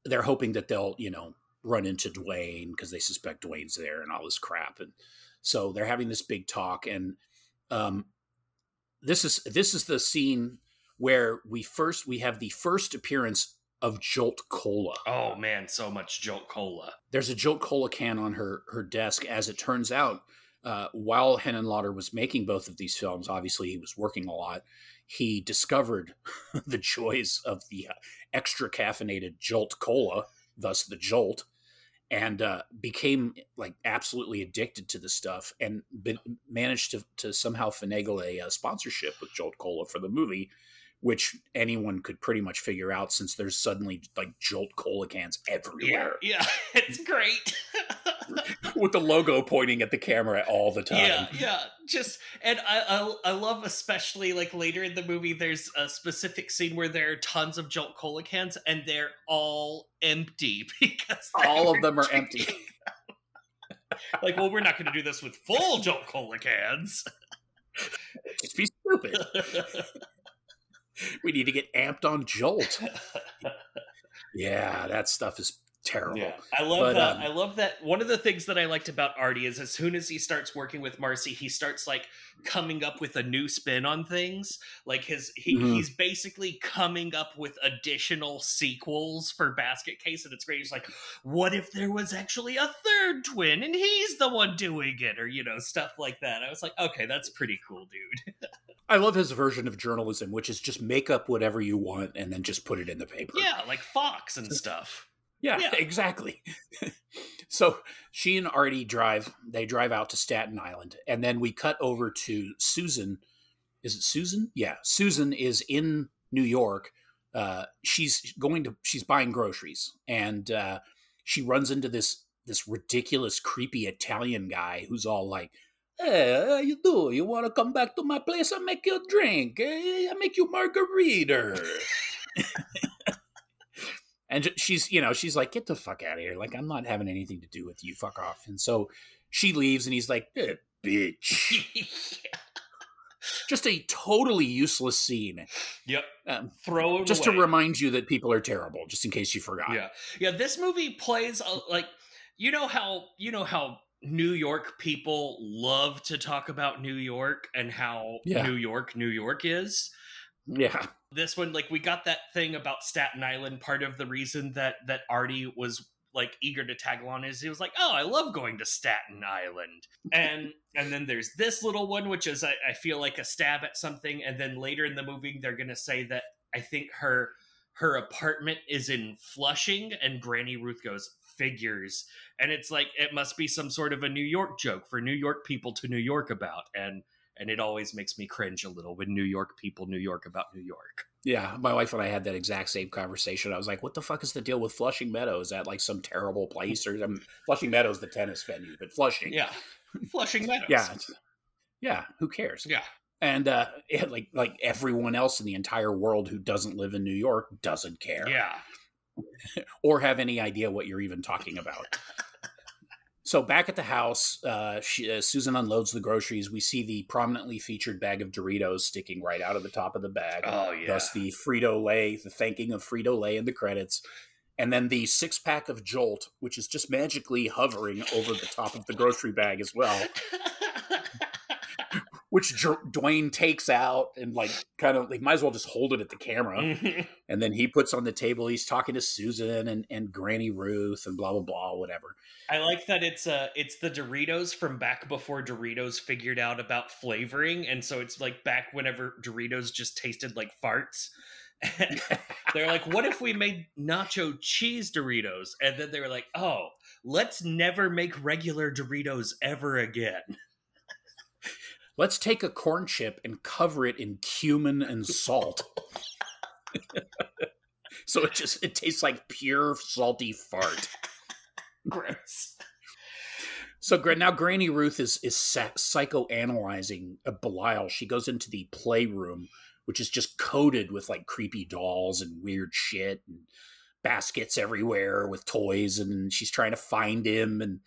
they're hoping that they'll you know run into Dwayne because they suspect Dwayne's there and all this crap. And so they're having this big talk, and um, this is this is the scene where we first we have the first appearance of Jolt Cola. Oh man, so much Jolt Cola. There's a Jolt Cola can on her her desk. As it turns out, uh, while Henenlotter was making both of these films, obviously he was working a lot. He discovered (laughs) the joys of the uh, extra caffeinated Jolt Cola, thus the Jolt, and uh, became like absolutely addicted to the stuff and been, managed to, to somehow finagle a, a, uh, sponsorship with Jolt Cola for the movie, which anyone could pretty much figure out since there's suddenly like Jolt Cola cans everywhere. Yeah, yeah. (laughs) it's great. (laughs) with the logo pointing at the camera all the time. Yeah, yeah. Just and I, I, I love especially like later in the movie. There's a specific scene where there are tons of Jolt Cola cans and they're all empty (laughs) because all of them are empty. like, well, we're not going to do this with full Jolt Cola cans. Just be stupid. (laughs) we need to get amped on Jolt. (laughs) yeah, that stuff is terrible. Yeah, I love but, that. Um, I love that. One of the things that I liked about Artie is as soon as he starts working with Marcy, he starts like coming up with a new spin on things. Like his, he, mm-hmm. he's basically coming up with additional sequels for Basket Case, and it's great. He's like, what if there was actually a third twin and he's the one doing it, or you know, stuff like that. I was like, okay, that's pretty cool, dude. (laughs) I love his version of journalism, which is just make up whatever you want and then just put it in the paper. Yeah, like Fox and stuff. Yeah, yeah. (laughs) exactly. (laughs) so she and Artie drive. They drive out to Staten Island, and then we cut over to Susan. Is it Susan? Yeah, Susan is in New York. Uh, she's going to. She's buying groceries, and uh, she runs into this this ridiculous, creepy Italian guy who's all like, Hey, how you do? You want to come back to my place? I make you a drink. I make you margarita. (laughs) And she's, you know, she's like, get the fuck out of here. Like, I'm not having anything to do with you. Fuck off. And so she leaves and he's like, eh, bitch. (laughs) Just a totally useless scene. Yep. Um, Throw Just away. to remind you that people are terrible, just in case you forgot. Yeah. Yeah. This movie plays like, you know how, you know how New York people love to talk about New York and how yeah. New York, New York is. Yeah. This one like we got that thing about staten island. Part of the reason that that artie was like eager to tag along is he was like oh i love going to staten island. And and then there's this little one which is I, I feel like a stab at something. And then later in the movie they're gonna say that i think her her apartment is in flushing and granny ruth goes figures. And it's like it must be some sort of a new york joke for new york people to new york about. And and it always makes me cringe a little when New York people New York about New York. Yeah, my wife and I had that exact same conversation. I was like, "What the fuck is the deal with Flushing Meadows? That like some terrible place or um, (laughs) Flushing Meadows, the tennis venue, but Flushing, yeah, Flushing (laughs) Meadows, yeah, yeah. Who cares? Yeah, and uh, (laughs) it, like like everyone else in the entire world who doesn't live in New York doesn't care, yeah, or have any idea what you're even talking about. So back at the house, uh, she, uh, Susan unloads the groceries. We see the prominently featured bag of Doritos sticking right out of the top of the bag. Oh yeah. Thus the Frito Lay, the thanking of Frito Lay in the credits, and then the six pack of Jolt, which is just magically hovering over the top of the grocery bag as well. (laughs) which Dwayne takes out and like kind of like might as well just hold it at the camera. (laughs) And then he puts on the table. He's talking to Susan and, and Granny Ruth and blah blah blah whatever. I like that it's uh it's the Doritos from back before Doritos figured out about flavoring, and so it's like back whenever Doritos just tasted like farts. (laughs) they're like, what if we made nacho cheese Doritos? And then they were like, oh, let's never make regular Doritos ever again. Let's take a corn chip and cover it in cumin and salt. (laughs) so it just it tastes like pure salty fart. Gross. So now Granny Ruth is is psychoanalyzing Belial. She goes into the playroom, which is just coated with like creepy dolls and weird shit and baskets everywhere with toys, and she's trying to find him and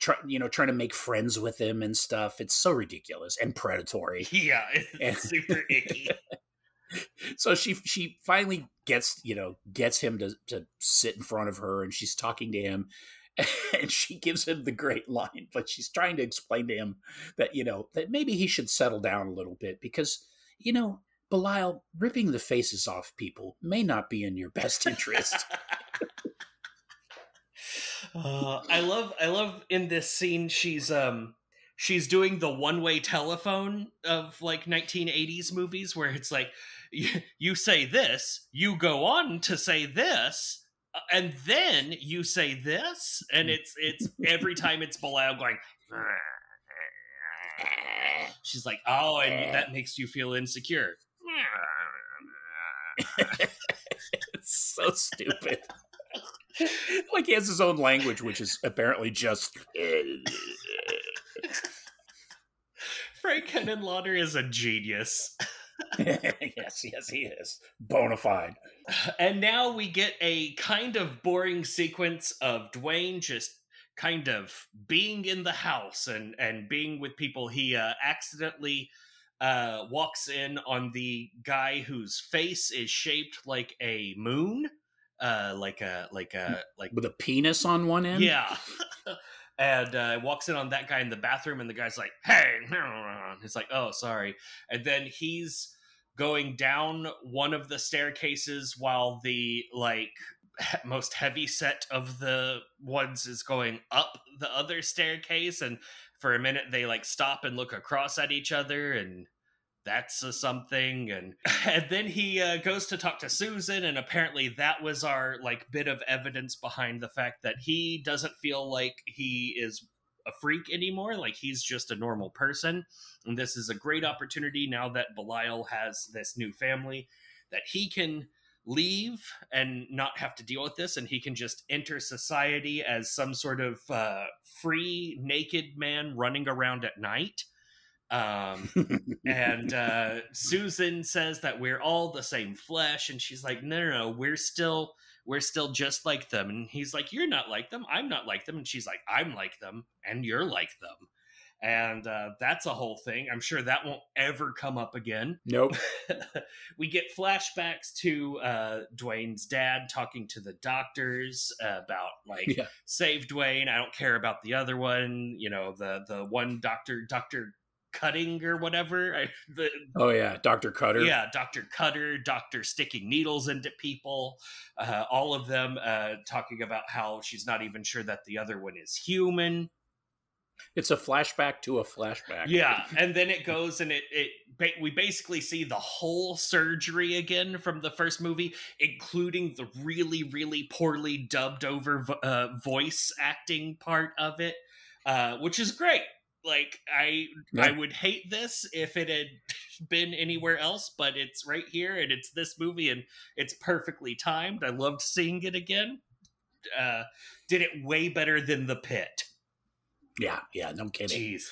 try, you know, trying to make friends with him and stuff. It's so ridiculous and predatory. Yeah, (laughs) it's super icky. (laughs) so she she finally gets you know gets him to to sit in front of her and she's talking to him (laughs) and she gives him the great line but she's trying to explain to him that you know that maybe he should settle down a little bit because you know Belial ripping the faces off people may not be in your best interest Uh, I love I love in this scene she's um she's doing the one-way telephone of like 1980s movies where it's like you, say this, you go on to say this, uh, and then you say this, and it's it's every time it's Belial going. She's like, oh, and that makes you feel insecure. (laughs) it's so stupid (laughs) like he has his own language which is apparently just (laughs) Frank Henenlotter is a genius. (laughs) yes, yes, he is. Bona fide. (sighs) And now we get a kind of boring sequence of Dwayne just kind of being in the house and and being with people. He uh, accidentally uh, walks in on the guy whose face is shaped like a moon, uh, like a like a like With a penis on one end? yeah. (laughs) and uh, walks in on that guy in the bathroom, and the guy's like, "Hey," (laughs) he's like, "Oh, sorry." And then he's going down one of the staircases while the like most heavy set of the ones is going up the other staircase, and for a minute they like stop and look across at each other, and that's a something and (laughs) and then he uh, goes to talk to susan and apparently that was our like bit of evidence behind the fact that he doesn't feel like he is a freak anymore like he's just a normal person. And this is a great opportunity now that belial has this new family that he can leave and not have to deal with this and he can just enter society as some sort of uh, free naked man running around at night um, and uh, Susan says that we're all the same flesh, and she's like, no, no, no, we're still we're still just like them. And he's like, you're not like them, I'm not like them, and she's like, I'm like them, and you're like them. And uh, that's a whole thing. I'm sure that won't ever come up again. Nope. (laughs) we get flashbacks to uh, Dwayne's dad talking to the doctors about like Yeah. save Dwayne. I don't care about the other one. You know the the one doctor Doctor Cutting or whatever. (laughs) I, the, Oh yeah, Dr. Cutter. yeah, Doctor Cutter, Doctor sticking needles into people. Uh, all of them uh, talking about how she's not even sure that the other one is human. It's a flashback to a flashback. Yeah, and then it goes and it it we basically see the whole surgery again from the first movie, including the really really poorly dubbed over uh, voice acting part of it, uh, which is great. Like I Yeah. I would hate this if it had (laughs) been anywhere else, but it's right here and it's this movie and it's perfectly timed. I loved seeing it again. Uh, did it way better than the pit. Yeah, yeah, no kidding. Jeez.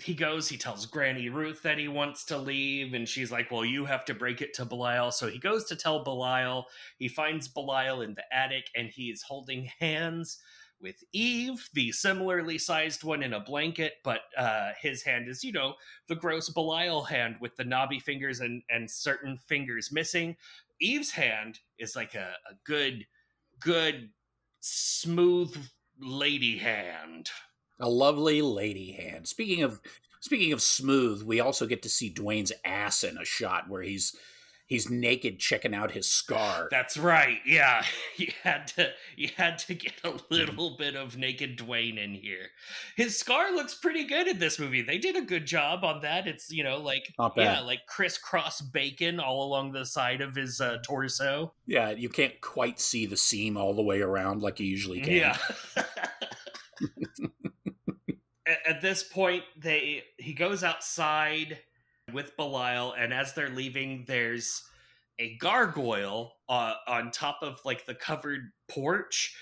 He goes, he tells Granny Ruth that he wants to leave, and she's like, Well, you have to break it to Belial. So he goes to tell Belial. He finds Belial in the attic, and he's holding hands with Eve, the similarly sized one in a blanket, but uh, his hand is, you know, the gross Belial hand with the knobby fingers and, and certain fingers missing. Eve's hand is like a, a good, good, smooth lady hand. A lovely lady hand. Speaking of speaking of smooth, we also get to see Dwayne's ass in a shot where he's he's naked checking out his scar. That's right. Yeah, (laughs) you had to you had to get a little bit of naked Dwayne in here. His scar looks pretty good in this movie. They did a good job on that. It's you know like yeah, like crisscross bacon all along the side of his uh, torso. Yeah, you can't quite see the seam all the way around like you usually can. Yeah. (laughs) at, at this point, they he goes outside with Belial, and as they're leaving, there's a gargoyle uh, on top of like the covered porch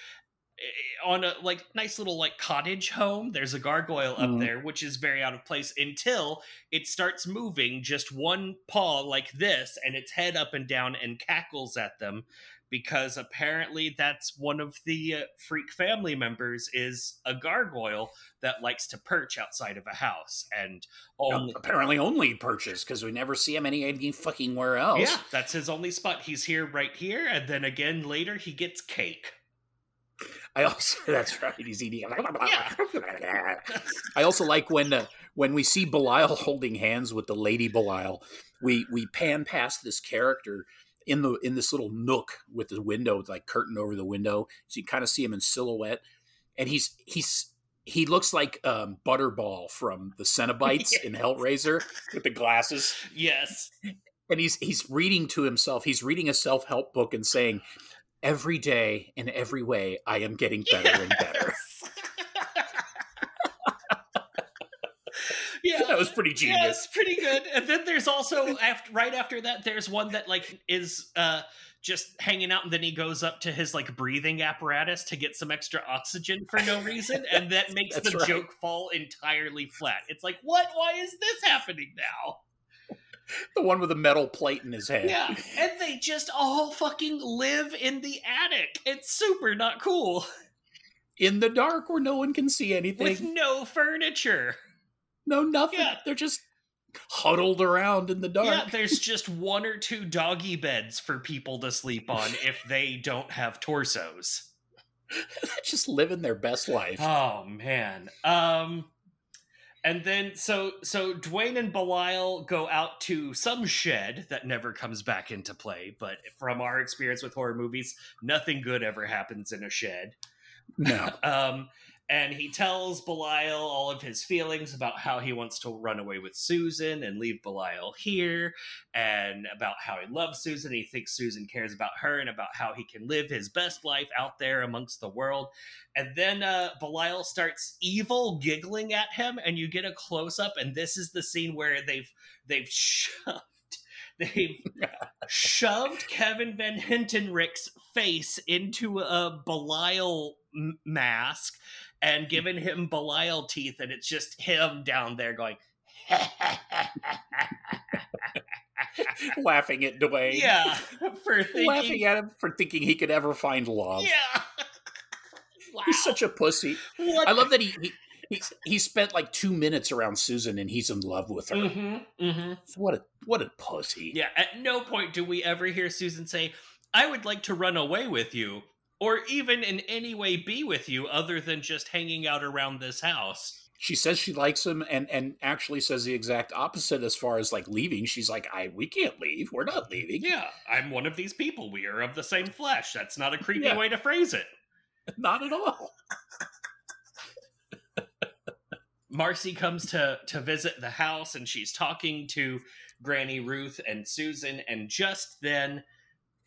eh, on a like nice little like cottage home there's a gargoyle up Mhm. there which is very out of place until it starts moving just one paw like this and its head up and down and cackles at them because apparently that's one of the uh, freak family members is a gargoyle that likes to perch outside of a house and only apparently only purchase because we never see him any any fucking where else. yeah that's his only spot he's here right here and then again later he gets cake I also (laughs) that's right. He's eating. Yeah. I also like when uh, when we see Belial holding hands with the lady Belial. We we pan past this character in the in this little nook with the window, with like curtain over the window, so you kind of see him in silhouette, and he's he's he looks like um, Butterball from the Cenobites (laughs) in Hellraiser with the glasses, yes and he's he's reading to himself. He's reading a self help book and saying, "Every day, in every way, I am getting better and better." yeah That was pretty genius. Yes, pretty good. And then there's also after right after that, there's one that like is uh just hanging out, and then he goes up to his like breathing apparatus to get some extra oxygen for no reason, and (laughs) that makes the right. joke fall entirely flat. It's like, what? Why is this happening now? the one with the metal plate in his head. Yeah, (laughs) and they just all fucking live in the attic. It's super not cool In the dark where no one can see anything. with no furniture. No nothing. Yeah. They're just huddled around in the dark. Yeah, there's (laughs) just one or two doggy beds for people to sleep on if they don't have torsos. Just living their best life. Oh man. Um and then so so Dwayne and Belial go out to some shed that never comes back into play, but from our experience with horror movies, nothing good ever happens in a shed. no. (laughs) Um, and he tells Belial all of his feelings about how he wants to run away with Susan and leave Belial here, and about how he loves Susan. He thinks Susan cares about her, and about how he can live his best life out there amongst the world. And then uh, Belial starts evil giggling at him, and you get a close up. And this is the scene where they've they've shoved (laughs) they've shoved Kevin Van Hentenryck's face into a Belial mask and giving him Belial teeth, and it's just him down there going, (laughs) Laughing at Dwayne. yeah, (laughs) for thinking, Laughing at him for thinking he could ever find love. yeah. wow. (laughs) He's such a pussy. What I love that he, he he he spent like two minutes around Susan and he's in love with her. Mm-hmm, mm-hmm. What a what a pussy. Yeah, at no point do we ever hear Susan say, I would like to run away with you, or even in any way be with you other than just hanging out around this house. She says she likes him and and actually says the exact opposite as far as like leaving. She's like, I we can't leave. We're not leaving. Yeah, I'm one of these people. We are of the same flesh. That's not a creepy Yeah. way to phrase it. (laughs) Not at all. Marcy comes to to visit the house and she's talking to Granny Ruth and Susan and just then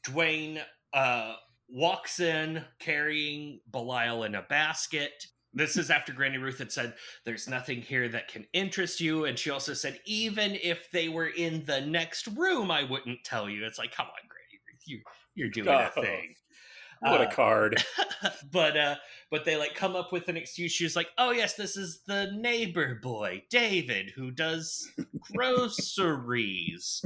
Dwayne uh walks in carrying Belial in a basket. This is after Granny Ruth had said there's nothing here that can interest you and she also said even if they were in the next room I wouldn't tell you. It's like come on Granny Ruth you you're doing a Oh. thing. What Uh, a card. (laughs) but uh but they like come up with an excuse she's like oh yes this is the neighbor boy david who does (laughs) groceries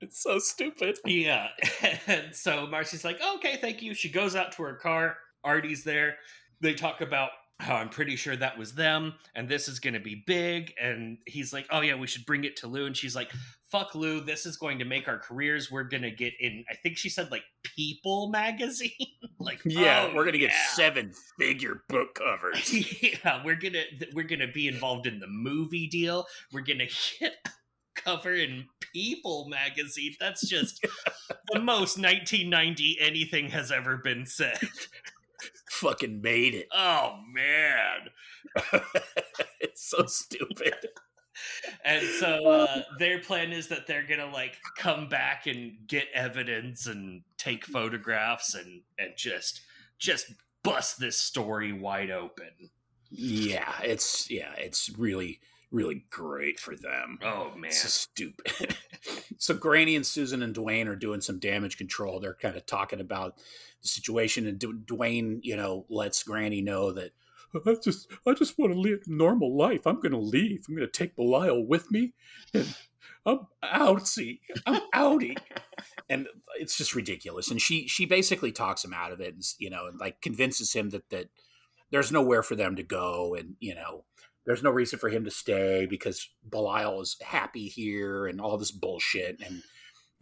It's so stupid. yeah. (laughs) And so marcy's like okay thank you. She goes out to her car. Artie's there. They talk about how i'm pretty sure that was them and this is going to be big. And he's like oh yeah we should bring it to lou. And she's like fuck lou this is going to make our careers. We're going to get in i think she said like people (laughs) magazine. (laughs) Like Yeah, oh, we're gonna get seven figure book covers. yeah, we're gonna we're gonna be involved in the movie deal. We're gonna get a cover in People magazine. That's just the most 1990 anything has ever been said. Fucking made it. Oh man! (laughs) it's so stupid. And so uh, their plan is that they're gonna like come back and get evidence and take photographs and and just just bust this story wide open. Yeah, it's yeah, it's really really great for them. Oh man! So stupid. (laughs) so Granny and Susan and Dwayne are doing some damage control. They're kind of talking about the situation, and Dwayne, you know, lets Granny know that I just I just want to live a normal life. I'm going to leave. I'm going to take Belial with me, and I'm outsy. I'm outie. (laughs) and it's just ridiculous. And she she basically talks him out of it, and you know, and like convinces him that that there's nowhere for them to go, and you know, there's no reason for him to stay because Belial is happy here, and all this bullshit, and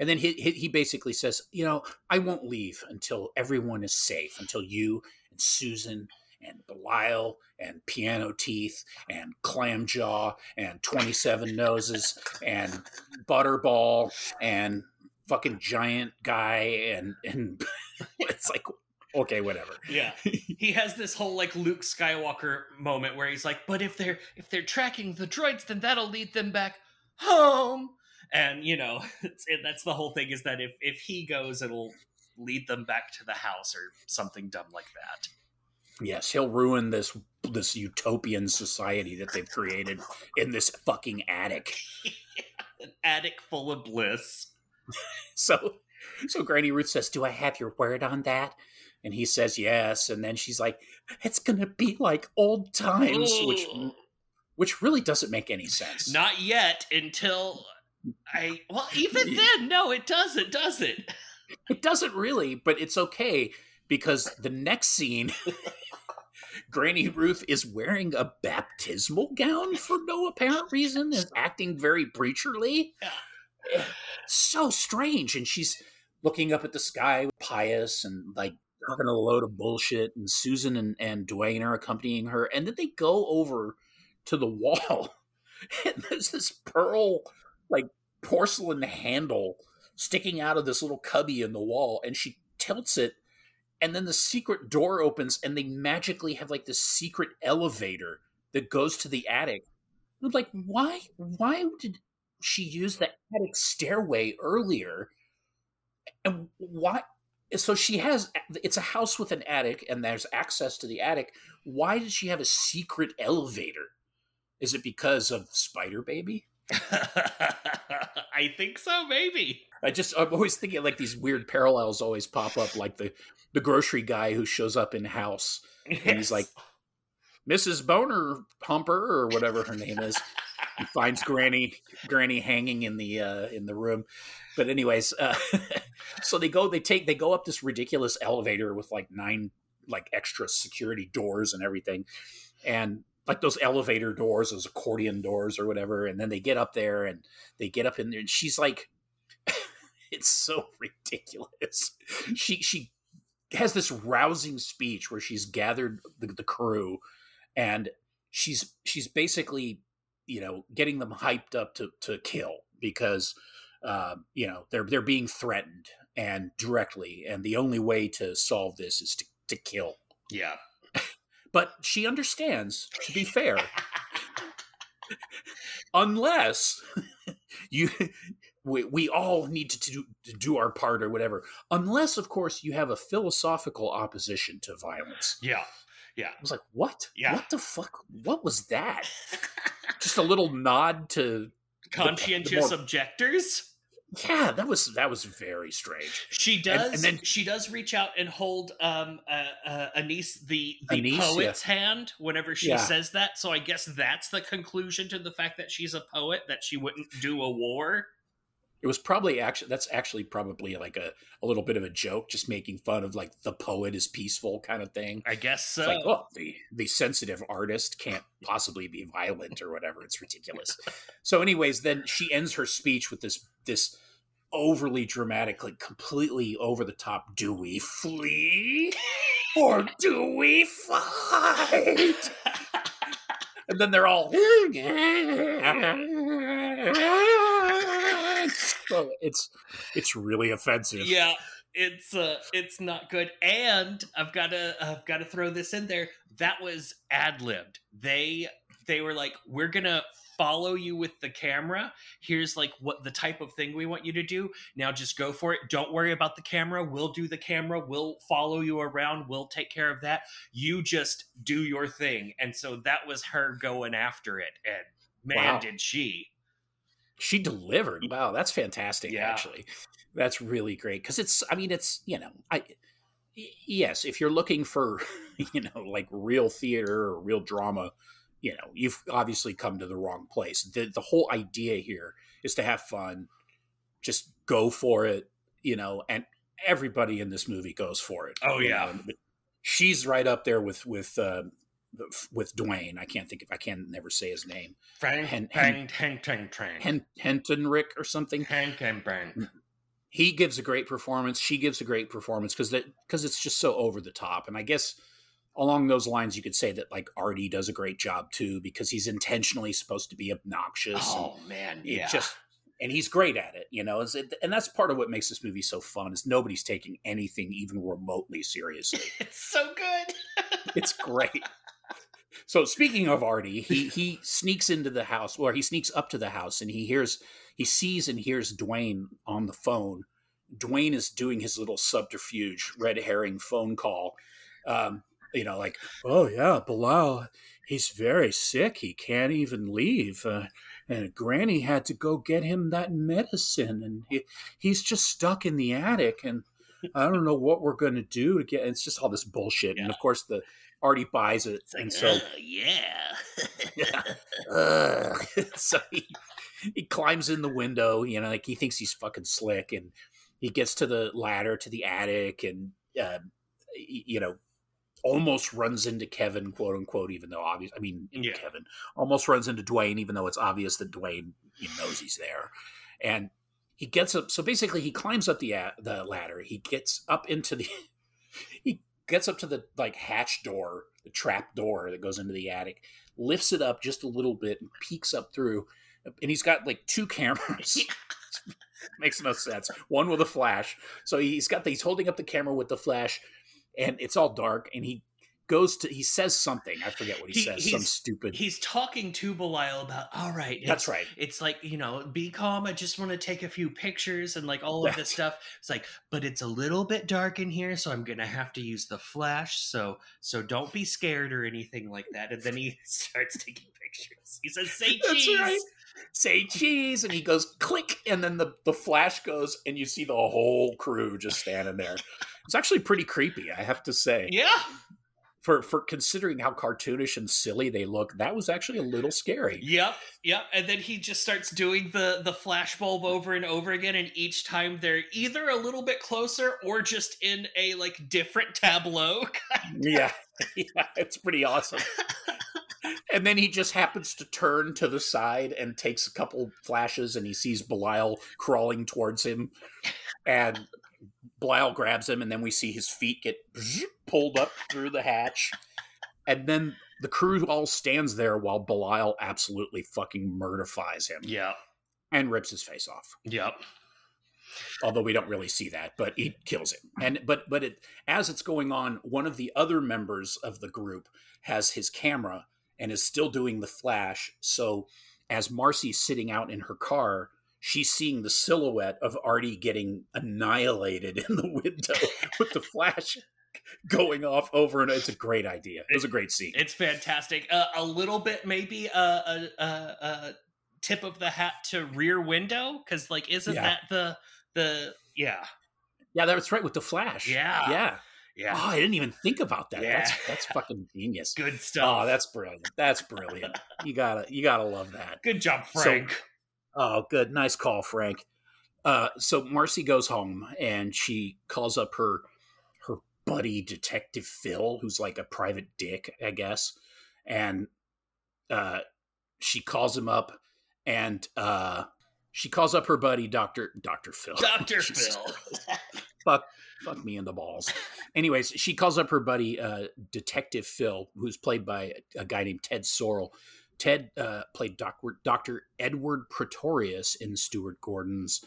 and then he he basically says, you know, I won't leave until everyone is safe, until you and Susan and Belial and Piano Teeth and Clam Jaw and 27 Noses and Butterball and fucking giant guy and and (laughs) it's like okay whatever (laughs) yeah he has this whole like luke skywalker moment where he's like but if they're if they're tracking the droids then that'll lead them back home and you know (laughs) it, that's the whole thing is that if if he goes it'll lead them back to the house or something dumb like that Yes, he'll ruin this this utopian society that they've created in this fucking attic. (laughs) An attic full of bliss. so so Granny Ruth says, "Do I have your word on that?" And he says, "Yes." And then she's like, "It's going to be like old times," Ooh. which which really doesn't make any sense. Not yet until I well, even (laughs) then, no, it doesn't, does it? It doesn't really, but it's okay because the next scene (laughs) Granny Ruth is wearing a baptismal gown for no apparent reason, is (laughs) acting very preacherly. So strange. And she's looking up at the sky, pious and like talking a load of bullshit. And Susan and, and Dwayne are accompanying her. And then they go over to the (laughs) wall, and there's this pearl, like porcelain handle sticking out of this little cubby in the wall. And she tilts it and then the secret door opens and they magically have like this secret elevator that goes to the attic. I'm like, why why did she use the attic stairway earlier? And why so she has it's a house with an attic and there's access to the attic. Why does she have a secret elevator? Is it because of Spider Baby? (laughs) I think so, maybe. I just I'm always thinking like these weird parallels always pop up, like the the grocery guy who shows up in house yes. and he's like, Mrs. Boner Humper or whatever her name is. he (laughs) finds Granny Granny hanging in the uh, in the room. But anyways, uh, (laughs) so they go they take they go up this ridiculous elevator with like nine like extra security doors and everything. And like those elevator doors, those accordion doors or whatever, and then they get up there and they get up in there and she's like (laughs) it's so ridiculous. She she has this rousing speech where she's gathered the, the crew and she's she's basically you know getting them hyped up to to kill because uh, you know they're they're being threatened and directly and the only way to solve this is to, to kill. Yeah. (laughs) But she understands to be (laughs) fair unless (laughs) you we, we all need to do, to do our part or whatever unless of course you have a philosophical opposition to violence. Yeah yeah. I was like what? Yeah. What the fuck? What was that? (laughs) Just a little nod to conscientious the, the more, objectors? Yeah that was that was very strange. She does and, and then she does reach out and hold um uh, uh Anise the the Anise, poet's yeah. hand whenever she yeah. says that. So i guess that's the conclusion to the fact that she's a poet that she wouldn't do a war it was probably actually that's actually probably like a, a little bit of a joke just making fun of like the poet is peaceful kind of thing. I guess so it's like oh the the sensitive artist can't possibly be violent or whatever. It's ridiculous. So anyways then she ends her speech with this this overly dramatic like completely over the top do we flee or do we fight? (laughs) And then they're all so it's it's really offensive. Yeah, it's uh it's not good. And I've got to I've got to throw this in there. That was ad libbed. They they were like, we're gonna follow you with the camera. Here's like what the type of thing we want you to do. Now just go for it. Don't worry about the camera. We'll do the camera. We'll follow you around. We'll take care of that. You just do your thing. And so that was her going after it. And man, wow. did she. She delivered. Wow, that's fantastic. Yeah. Actually, that's really great because it's. I mean, it's you know, I yes, if you're looking for (laughs) you know like real theater or real drama, you know, you've obviously come to the wrong place. The the whole idea here is to have fun, just go for it, you know, and everybody in this movie goes for it. Oh, yeah. know. she's right up there with with. Uh, with Dwayne, I can't think of I can never say his name. Frank, Hen- Hank, Hank, Hank, Hank, Hen- Hentonrick or something. Hank, and Frank. Mm. he gives a great performance. She gives a great performance because that because it's just so over the top. And I guess along those lines, you could say that like Artie does a great job too because he's intentionally supposed to be obnoxious. Oh man, yeah. just and he's great at it. You know, and that's part of what makes this movie so fun is nobody's taking anything even remotely seriously. (laughs) it's so good. It's great. (laughs) So speaking of Artie, (laughs) he he sneaks into the house, or he sneaks up to the house, and he hears, he sees and hears Dwayne on the phone. Dwayne is doing his little subterfuge, red herring phone call. Um, you know, like, oh yeah, Belial, he's very sick. He can't even leave. Uh, and Granny had to go get him that medicine, and he, he's just stuck in the attic. And I don't know what we're going to do to get. It's just all this bullshit. And of course, the Artie buys it, like, and so "Uh, yeah. (laughs) yeah. Ugh. (laughs) so he, he climbs in the window, you know, like he thinks he's fucking slick, and he gets to the ladder to the attic, and uh, you know, almost runs into Kevin, quote unquote, even though obvious. I mean, Yeah. Kevin almost runs into Dwayne, even though it's obvious that Dwayne knows he's there, and he gets up. So basically, he climbs up the the ladder. He gets up into the. (laughs) he gets up to the like hatch door, the trap door that goes into the attic, lifts it up just a little bit, and peeks up through. And he's got like two cameras. (laughs) (laughs) Makes no sense. One with a flash. So he's got the, he's holding up the camera with the flash, and it's all dark. And he goes to he says something. I forget what he, He- says. Some stupid. He's talking to Belial about, all right, That's right. It's like, you know, be calm. I just want to take a few pictures and like all of this stuff. It's like, but it's a little bit dark in here, so I'm going to have to use the flash. So, so don't be scared or anything like that. And then he (laughs) starts taking pictures. He says, say (laughs) That's cheese. right. Say cheese, and he goes click, and then the the flash goes, and you see the whole crew just standing there. It's actually pretty creepy, I have to say. Yeah. For for considering how cartoonish and silly they look, that was actually a little scary. Yep, yep. And then he just starts doing the the flash bulb over and over again, and each time they're either a little bit closer or just in a like different tableau. (laughs) Yeah, (laughs) yeah, it's pretty awesome. (laughs) and then he just happens to turn to the side and takes a couple flashes, and he sees Belial crawling towards him, and Belial grabs him, and then we see his feet get pulled up through the hatch, and then the crew all stands there while Belial absolutely fucking murdifies him Yep, and rips his face off. Yep. although we don't really see that but he kills him. And but but it as it's going on one of the other members of the group has his camera and is still doing the flash. So as marcy's sitting out in her car she's seeing the silhouette of artie getting annihilated in the window (laughs) with the flash going off over and it's a great idea it was a great scene It's fantastic. Uh, a little bit, maybe a, a, a, a tip of the hat to Rear Window, because like, isn't Yeah. that the the yeah yeah that's right with the flash Yeah. yeah yeah oh i didn't even think about that Yeah. that's that's fucking genius good oh, stuff. Oh, that's brilliant. That's brilliant. You gotta you gotta love that. good job, So- Frank. Oh, good. Nice call, Frank. Uh, so Marcy goes home and she calls up her her buddy detective Phil, who's like a private dick, I guess. And uh she calls him up and uh she calls up her buddy Dr. Dr. Phil. Dr. (laughs) Phil. fuck fuck me in the balls. Anyways, she calls up her buddy uh, Detective Phil, who's played by a guy named Ted Sorel. Ted uh, played Dr. Edward Pretorius in Stuart Gordon's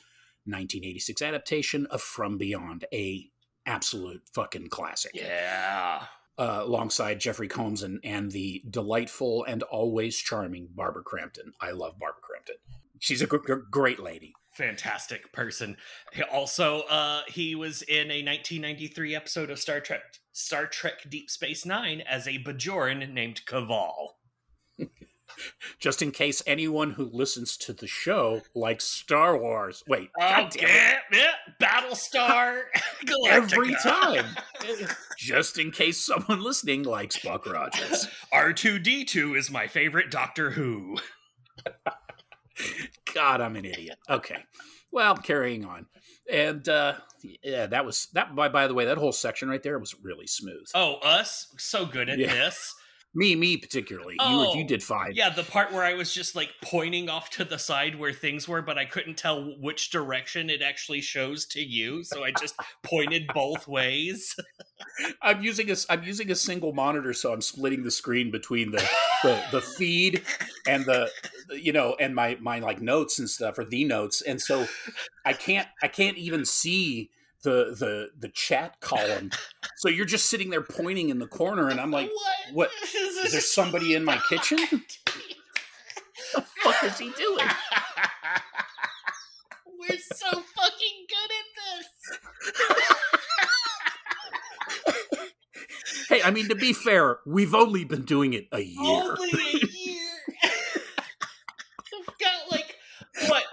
1986 adaptation of From Beyond, a absolute fucking classic. yeah. Uh, alongside Jeffrey Combs and, and the delightful and always charming Barbara Crampton. I love Barbara Crampton. She's a gr- gr- great lady. fantastic person. He also, uh, he was in a 1993 episode of Star Trek, Star Trek Deep Space Nine as a Bajoran named Kaval. Just in case anyone who listens to the show likes Star Wars. Wait, Oh, God damn it. yeah, yeah, Battlestar (laughs) every time. (laughs) Just in case someone listening likes Buck Rogers. (laughs) R2D2 is my favorite Doctor Who. God, I'm an idiot. Okay. Well, carrying on. And uh yeah, that was that by by the way, that whole section right there was really smooth. Oh, us? So good at Yeah. this. Me, me particularly. you Oh, you did fine. Yeah, the part where I was just like pointing off to the side where things were, but I couldn't tell which direction it actually shows to you, so I just (laughs) pointed both ways. (laughs) I'm using a I'm using a single monitor, so I'm splitting the screen between the the, the feed and the you know and my my like notes and stuff or the notes, and so I can't I can't even see the the the chat column. So you're just sitting there pointing in the corner, and I'm like, what? what- (laughs) is there somebody in my (laughs) kitchen? What (laughs) the fuck is he doing? We're so fucking good at this. Hey, I mean to be fair, we've only been doing it a year. Only a year. We've got like what?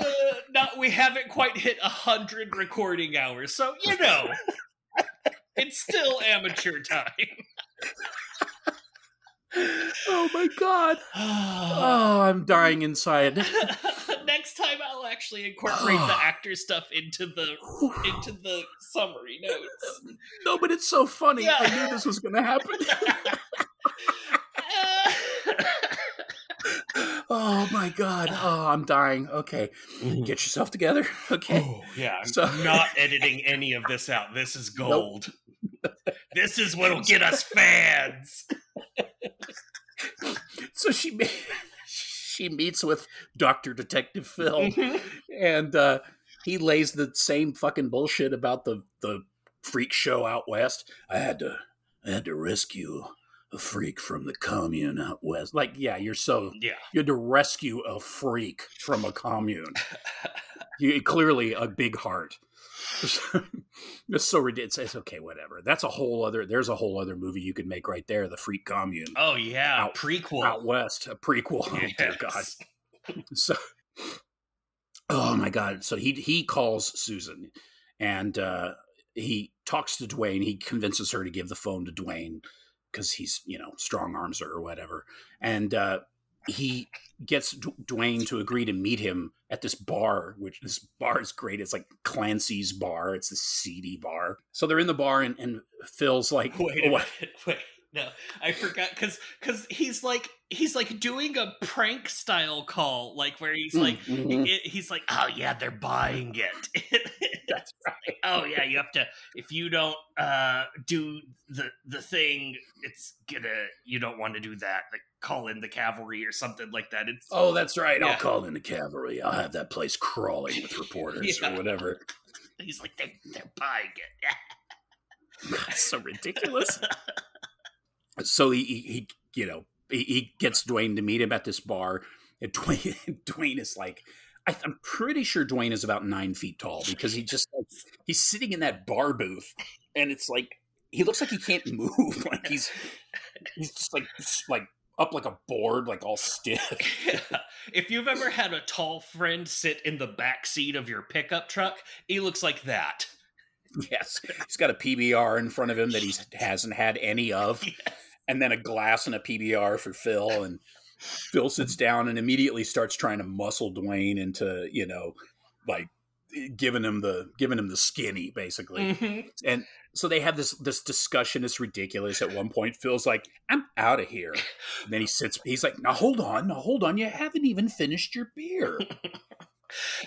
Uh, not we haven't quite hit a hundred recording hours, so you know, (laughs) it's still amateur time. oh my god. Oh, I'm dying inside. (laughs) Next time, I'll actually incorporate the (sighs) actor stuff into the into the summary notes. No, but it's so funny. I knew this was going to happen. (laughs) Uh, oh my god. Oh, I'm dying. Okay, get yourself together. (laughs) Okay. Oh, yeah, I'm So- (laughs) not editing any of this out. This is gold. This is what'll get us fans. (laughs) So she she meets with Doctor Detective Phil, Mhm. and uh, he lays the same fucking bullshit about the the freak show out west. I had to I had to rescue a freak from the commune out west. Like, yeah, you're so yeah. you had to rescue a freak from a commune. (laughs) you clearly a big heart. (laughs) it's so ridiculous. It's okay, whatever. That's a whole other. There's a whole other movie you could make right there. The Freak Commune Oh yeah, Out- prequel. out west, a prequel. (laughs) Oh dear God. So, oh my God. So he he calls Susan, and uh, he talks to Dwayne. He convinces her to give the phone to Dwayne because he's you know strong arms her or whatever. And uh, he gets D- Dwayne to agree to meet him at this bar, which this bar is great. It's like Clancy's bar. It's a seedy bar. So they're in the bar, and, and Phil's like, Wait, "Oh, what?" wait. No, I forgot because because he's like he's like doing a prank style call, like where he's like Mhm. it, he's like, oh yeah, they're buying it. (laughs) That's right. oh yeah, you have to if you don't uh do the the thing, it's gonna you don't want to do that. Like call in the cavalry or something like that. It's Oh, that's right. Yeah. I'll call in the cavalry. I'll have that place crawling with reporters (laughs) Yeah. or whatever. he's like they they're buying it. (laughs) That's so ridiculous. So he, he, you know, he, he gets Dwayne to meet him at this bar. And (laughs) Dwayne, Dwayne is like, I, I'm pretty sure Dwayne is about nine feet tall because he just like, he's sitting in that bar booth, and it's like he looks like he can't (laughs) move. Like he's he's just like like up like a board, like all stiff. (laughs) if you've ever had a tall friend sit in the back seat of your pickup truck, he looks like that. Yes, he's got a PBR in front of him that he hasn't had any of. Yes. And then a glass and a PBR for Phil. And Phil sits down and immediately starts trying to muscle Dwayne into, you know, like giving him the giving him the skinny basically. Mhm. And so they have this this discussion. It's ridiculous. At one point, Phil's like, "I'm out of here." And then he sits. He's like, "Now hold on, now hold on. You haven't even finished your beer. (laughs)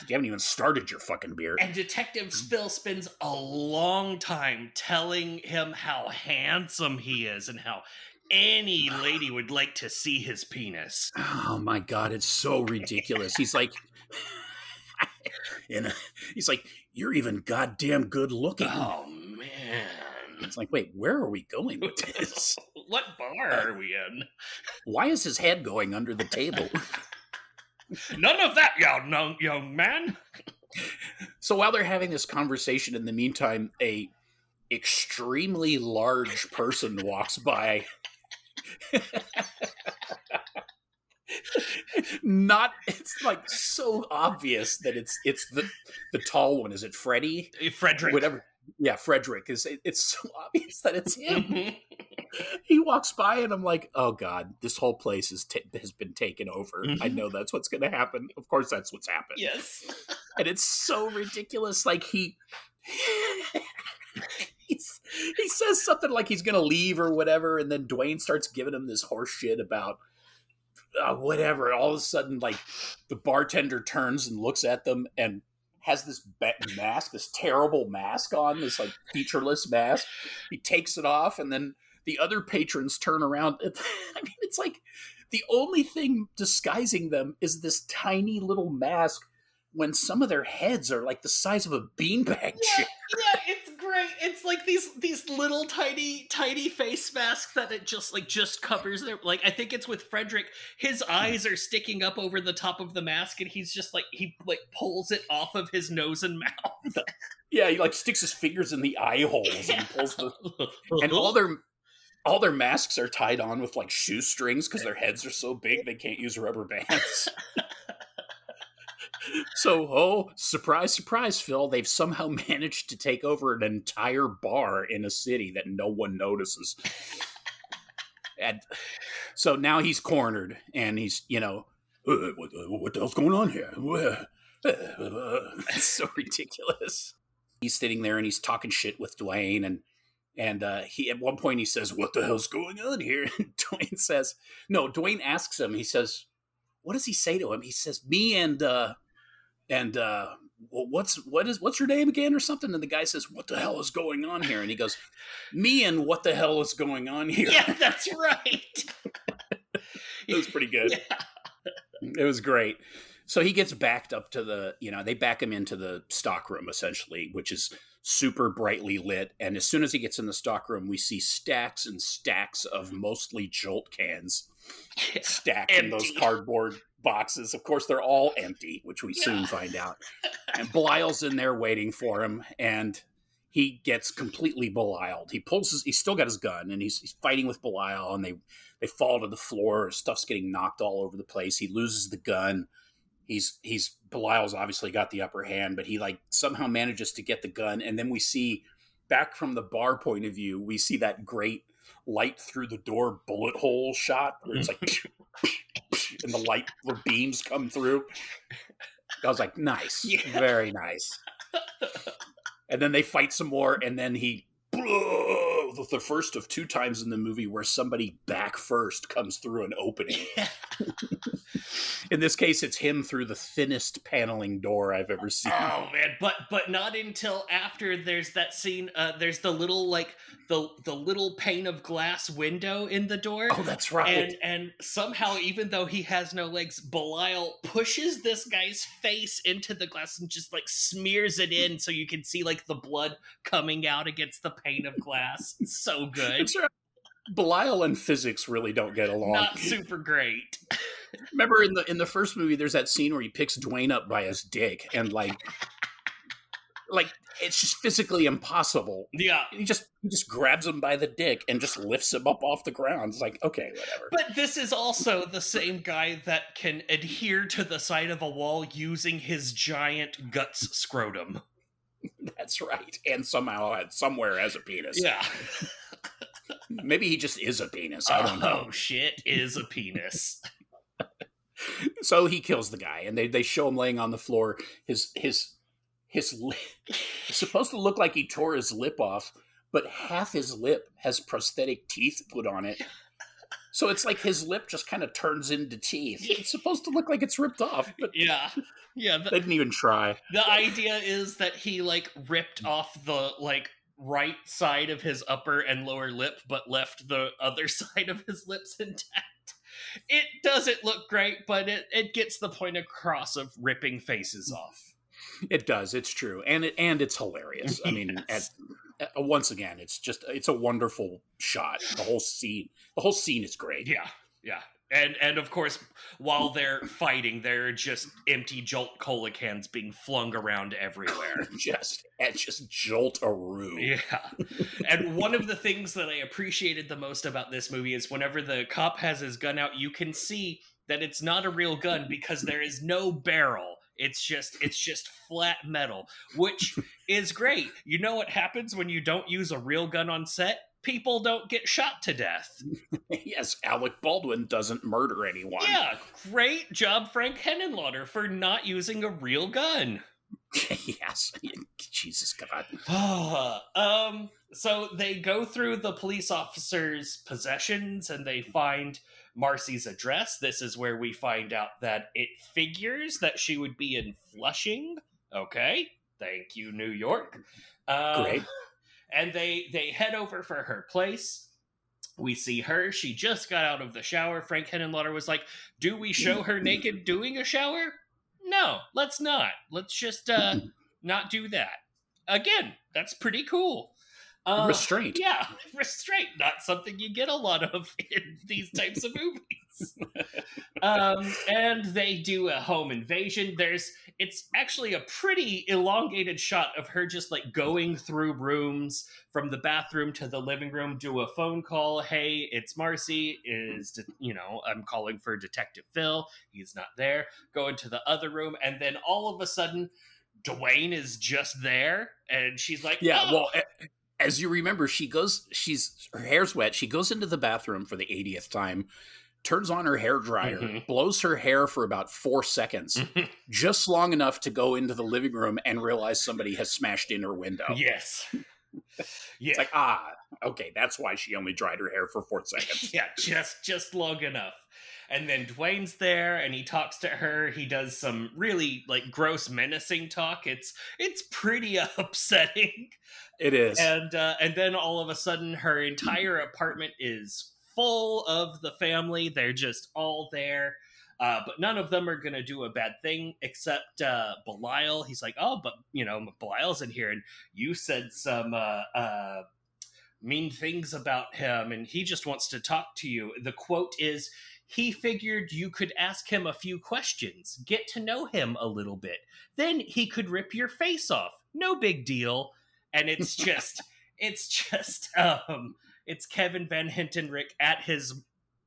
You haven't even started your fucking beer." And Detective Phil spends a long time telling him how handsome he is and how any lady would like to see his penis. Oh my god, it's so ridiculous. He's like, and he's like, "You're even goddamn good looking." Oh man. It's like, wait, where are we going with this? (laughs) What bar uh, are we in? Why is his head going under the table? (laughs) None of that, young, young, young man. so while they're having this conversation, in the meantime, a extremely large person walks by. Not it's like so obvious that it's it's the the tall one. Is it Freddy? Frederick. Whatever. Yeah, Frederick is. It's so (laughs) obvious that it's him. Mhm. (laughs) he walks by and I'm like, oh god, this whole place is ta has been taken over. I Mhm. know that's what's going to happen. Of course, that's what's happened. yes. and it's so ridiculous. Like he. (laughs) He's, (laughs) he says something like he's gonna leave or whatever, and then Dwayne starts giving him this horse shit about uh, whatever. And all of a sudden, like the bartender turns and looks at them and has this mask, this terrible mask on, this like featureless mask. He takes it off, and then the other patrons turn around. (laughs) I mean, it's like the only thing disguising them is this tiny little mask when some of their heads are like the size of a beanbag Yeah, chair. yeah, it's great. It's like these these little tiny tiny face masks that it just like just covers their like I think it's with Frederick. His eyes are sticking up over the top of the mask and he's just like he like pulls it off of his nose and (laughs) mouth. Yeah, he like sticks his fingers in the eye holes and pulls the (laughs) and all all their all their masks are tied on with like shoestrings because their heads are so big they can't use rubber bands. (laughs) so, oh, surprise, surprise, Phil! They've somehow (laughs) managed to take over an entire bar in a city that no one notices. and so now he's cornered, and he's you know, "Uh, what, what the hell's going on here? (laughs) It's so ridiculous. He's sitting there and he's talking shit with Dwayne, and and uh, he at one point he says, "What the hell's going on here?" (laughs) And Dwayne says, "No." Dwayne asks him. He says, "What does he say to him?" He says, "Me and uh, and uh, well, what's what is what's your name again or something?" And the guy says, "What the hell is going on here?" And he goes, "Me and what the hell is going on here?" Yeah, that's right. (laughs) it was pretty good. Yeah. It was great. So he gets backed up to the, you know, they back him into the stock room essentially, which is super brightly lit. And as soon as he gets in the stock room, we see stacks and stacks of mostly jolt cans (laughs) stacked in those cardboard boxes. Of course, they're all empty, which we soon find out. (laughs) And Belial's in there waiting for him, and he gets completely Belialed. He pulls his, he's still got his gun, and he's, he's fighting with Belial, and they they fall to the floor. Stuff's getting knocked all over the place. He loses the gun. He's he's Belial's obviously got the upper hand, but he like somehow manages to get the gun, and then we see back from the bar point of view, we see that great light through the door bullet hole shot where it's like (laughs) and the light the beams come through. I was like, nice, Yeah. very nice. and then they fight some more, and then he the first of two times in the movie where somebody back first comes through an opening. (laughs) In this case, it's him through the thinnest paneling door I've ever seen. Oh man, but but not until after there's that scene. Uh, there's the little like the the little pane of glass window in the door. Oh, that's right. And and somehow, even though he has no legs, Belial pushes this guy's face into the glass and just like smears it in, so you can see like the blood coming out against the pane of glass. (laughs) So good. Right. Belial and physics really don't get along. Not super great. (laughs) Remember in the in the first movie, there's that scene where he picks Dwayne up by his dick, and like, like it's just physically impossible. Yeah. He just he just grabs him by the dick and just lifts him up off the ground. It's like okay, whatever. But this is also the same guy that can adhere to the side of a wall using his giant guts scrotum. (laughs) That's right. And somehow had somewhere has a penis. Yeah. (laughs) Maybe he just is a penis. I don't know. Oh shit is a penis. (laughs) So he kills the guy, and they they show him laying on the floor. His his his lip supposed to look like he tore his lip off, but half his lip has prosthetic teeth put on it. So it's like his lip just kind of turns into teeth. It's supposed to look like it's ripped off, but (laughs) Yeah. Yeah, they didn't even try. the idea is that he like ripped off the like right side of his upper and lower lip but left the other (laughs) side of his lips intact. It doesn't look great, but it, it gets the point across of ripping faces off. It does. It's true, and it and it's hilarious. I mean, Yes. at, Uh, uh, once again, it's just it's a wonderful shot. The whole scene, the whole scene is great. Yeah, yeah. And and of course, while they're fighting, there are just empty jolt cola cans being flung around everywhere. (laughs) just and just jolt a roo. yeah. And one of the things that I appreciated the most about this movie is whenever the cop has his gun out, you can see that it's not a real gun because there is no barrel. It's just it's just flat metal, which is great. You know what happens when you don't use a real gun on set? People don't get shot to death. (laughs) yes, Alec Baldwin doesn't murder anyone. Yeah, great job, Frank Henenlotter, for not using a real gun. (laughs) yes, Jesus God. (sighs) um, so they go through the police officer's possessions and they find Marcy's address. This is where we find out that it figures that she would be in Flushing. Okay, thank you, New York. Uh, Great. (laughs) And they they head over for her place. We see her. She just got out of the shower. Frank Henenlotter was like, "Do we show her (laughs) naked doing a shower? No, let's not. Let's just uh, (laughs) not do that." Again, that's pretty cool. Uh, restraint. Yeah, (laughs) restraint. Not something you get a lot of (laughs) in these types of movies. (laughs) um, and they do a home invasion. There's it's actually a pretty elongated shot of her just like going through rooms from the bathroom to the living room, do a phone call. Hey, it's Marcy. Is you know I'm calling for Detective Phil. He's not there. Go into the other room, and then all of a sudden. Dwayne is just there, and she's like, "Yeah, oh. well, as you remember, she goes, she's her hair's wet. She goes into the bathroom for the 80th time, turns on her hair dryer, mm-hmm. blows her hair for about four seconds, mm-hmm. (laughs) just long enough to go into the living room and realize somebody has smashed in her window. Yes. (laughs) yeah. It's like, ah, okay, that's why she only dried her hair for four seconds. (laughs) yeah, just just long enough. And then Dwayne's there and he talks to her. He does some really like gross menacing talk. It's it's pretty (laughs) upsetting. It is. And uh, and then all of a sudden, her entire apartment is full of the family. They're just all there. Uh, but none of them are going to do a bad thing except uh, Belial. He's like, oh, but you know, Belial's in here, and you said some uh, uh, mean things about him, and he just wants to talk to you. The quote is, he figured you could ask him a few questions, get to know him a little bit, then he could rip your face off. No big deal and it's (laughs) just it's just um it's Kevin Van Hentenryck at his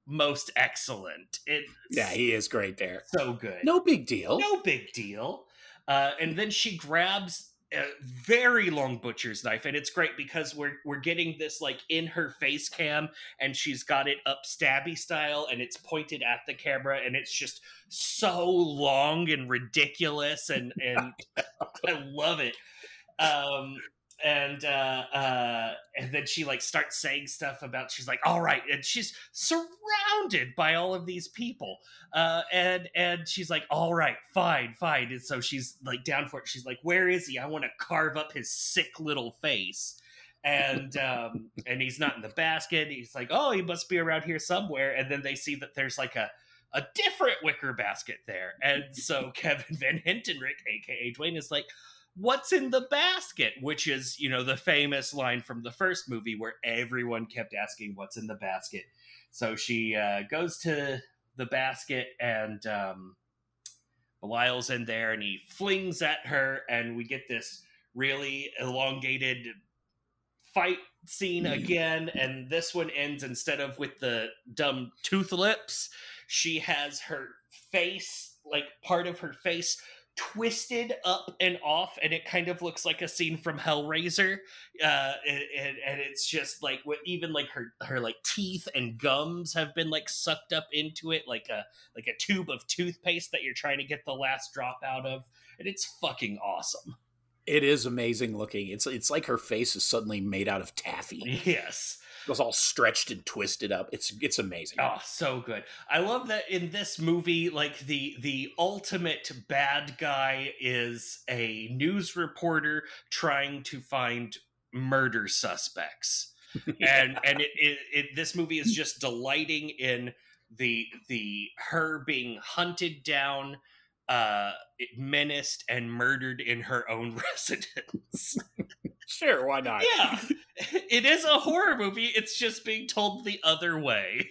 most excellent. It yeah, he is great there. So good. No big deal. No big deal. Uh, and then she grabs a very long butcher's knife, and it's great because we're we're getting this like in her face cam, and she's got it up stabby style, and it's pointed at the camera, and it's just so long and ridiculous, and and (laughs) I love it. Um, and uh, uh, and then she like starts saying stuff about she's like all right and she's surrounded by all of these people uh, and and she's like all right fine fine and so she's like down for it. She's like where is he? I want to carve up his sick little face and (laughs) um, and he's not in the basket. He's like oh he must be around here somewhere and then they see that there's like a a different wicker basket there and so (laughs) kevin van hentenryck aka dwayne is like what's in the basket which is you know the famous line from the first movie where everyone kept asking what's in the basket? So she uh, goes to the basket and um, Belial's in there and he flings at her and we get this really elongated fight scene again. And this one ends instead of with the dumb tooth lips she has her face like part of her face twisted up and off and it kind of looks like a scene from hellraiser uh and, and it's just like what even like her her like teeth and gums have been like sucked up into it like a like a tube of toothpaste that you're trying to get the last drop out of and it's fucking awesome. It is amazing looking. It's it's like her face is suddenly made out of taffy. Yes it was all stretched and twisted up. It's it's amazing. Oh, so good. I love that in this movie, like the the ultimate bad guy is a news reporter trying to find murder suspects. yeah. (laughs) And and it, it, it this movie is just delighting in the the her being hunted down uh menaced and murdered in her own (laughs) residence (laughs) sure why not? Yeah. (laughs) It is a horror movie. It's just being told the other way.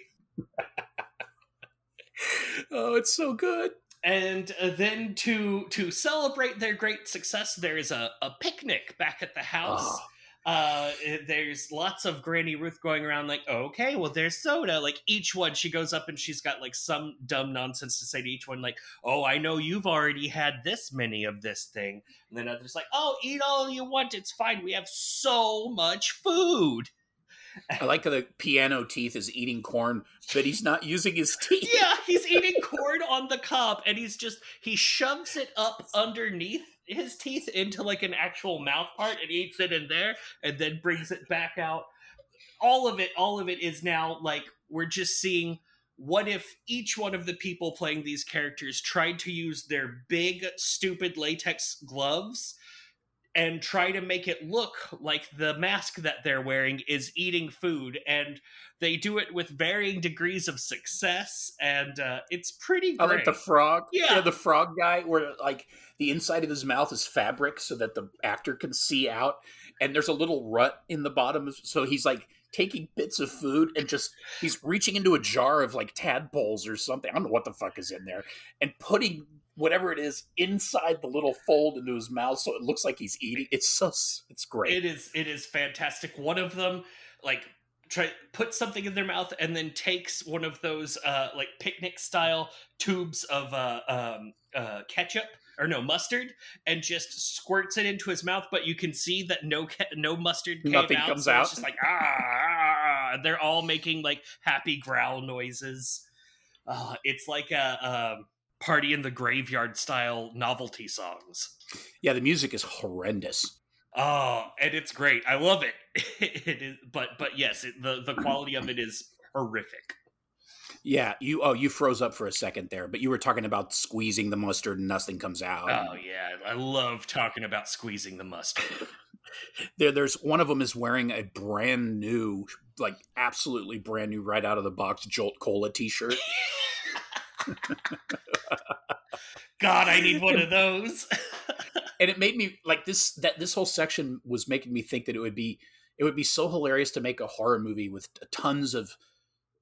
Oh it's so good. And uh, then to to celebrate their great success there is a, a picnic back at the house. Oh. Uh, there's lots of Granny Ruth going around like, okay, well, there's soda. Like each one, she goes up and she's got like some dumb nonsense to say to each one, like, oh, I know you've already had this many of this thing. And then others like, oh, eat all you want. It's fine. We have so much food. I like how the piano teeth is eating corn, but he's not using his teeth. Yeah, he's eating (laughs) corn on the cob, and he's just he shoves it up underneath his teeth into like an actual mouth part and eats it in there, and then brings it back out. All of it, all of it is now like we're just seeing what if each one of the people playing these characters tried to use their big stupid latex gloves and try to make it look like the mask that they're wearing is eating food and they do it with varying degrees of success and uh, it's pretty great. I like the frog. Yeah. the frog guy where like the inside of his mouth is fabric so that the actor can see out and there's a little rut in the bottom so he's like taking bits of food and just he's reaching into a jar of like tadpoles or something. I don't know what the fuck is in there and putting whatever it is inside the little fold into his mouth so it looks like he's eating it's so it's great it is it is fantastic one of them like try put something in their mouth and then takes one of those uh like picnic style tubes of uh um uh ketchup or no mustard and just squirts it into his mouth but you can see that no no mustard came Nothing out, comes so out. it's just like ah, ah, ah, they're all making like happy growl noises uh, it's like a um party in the graveyard style novelty songs. Yeah, the music is horrendous. Oh, and it's great. I love it. (laughs) it is, but but yes, it, the the quality of it is horrific. Yeah, you oh you froze up for a second there, but you were talking about squeezing the mustard and nothing comes out. Oh yeah, I love talking about squeezing the mustard. (laughs) (laughs) there, there's one of them is wearing a brand new, like absolutely brand new, right out of the box Jolt Cola T-shirt. (laughs) God, I need one of those. and it made me like this that this whole section was making me think that it would be it would be so hilarious to make a horror movie with tons of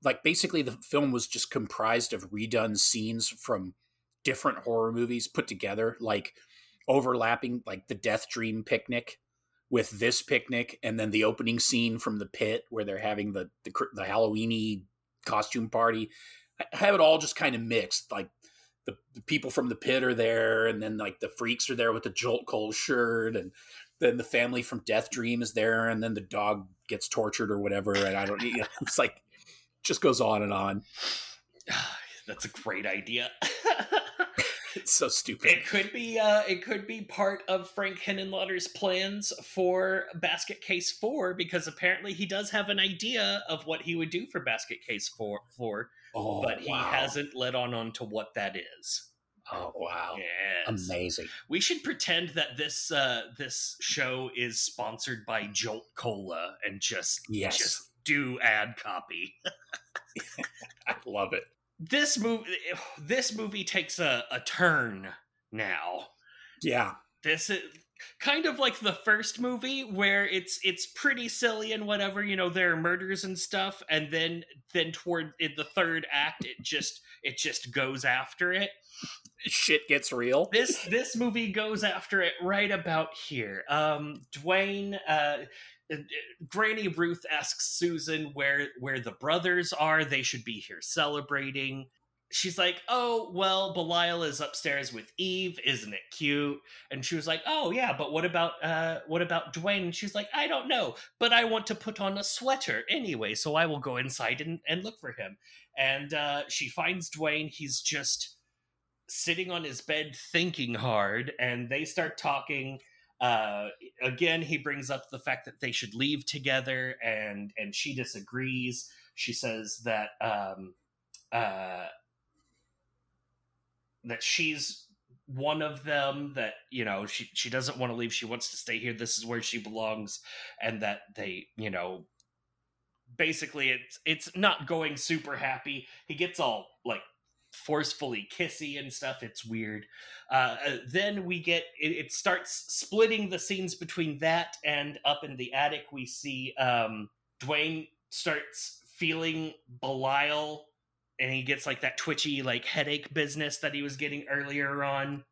like basically the film was just comprised of redone scenes from different horror movies put together like overlapping like the death dream picnic with this picnic and then the opening scene from the pit where they're having the the, the halloweeny costume party. I have it all just kind of mixed like the, the, people from the pit are there and then like the freaks are there with the jolt cola shirt and then the family from death dream is there and then the dog gets tortured or whatever and i don't you know, (laughs) it's like just goes on and on (sighs) that's a great idea (laughs) it's so stupid it could be uh it could be part of frank henenlotter's plans for basket case 4 because apparently he does have an idea of what he would do for basket case 4 4 Oh, but he wow. hasn't let on on to what that is. Oh wow! Yes. Amazing. We should pretend that this uh, this show is sponsored by Jolt Cola and just yes. just do ad copy. (laughs) I love it. This movie this movie takes a, a turn now. Yeah. This is kind of like the first movie where it's it's pretty silly and whatever you know there are murders and stuff and then then toward in the third act it just it just goes after it shit gets real this this movie goes after it right about here um dwayne uh granny ruth asks susan where where the brothers are they should be here celebrating she's like, "Oh, well, Belial is upstairs with Eve, isn't it cute?" And she was like, "Oh yeah, but what about uh what about Dwayne?" And she's like, "I don't know, but I want to put on a sweater anyway, so I will go inside and, and look for him." And uh, she finds Dwayne. He's just sitting on his bed thinking hard, and they start talking. Uh, again, he brings up the fact that they should leave together, and and she disagrees. She says that um, uh, that she's one of them that you know she she doesn't want to leave. She wants to stay here. This is where she belongs and that they you know basically it's it's not going super happy. He gets all like forcefully kissy and stuff it's weird uh, then we get it, it, starts splitting the scenes between that and up in the attic we see um dwayne starts feeling belial and he gets like that twitchy like headache business that he was getting earlier on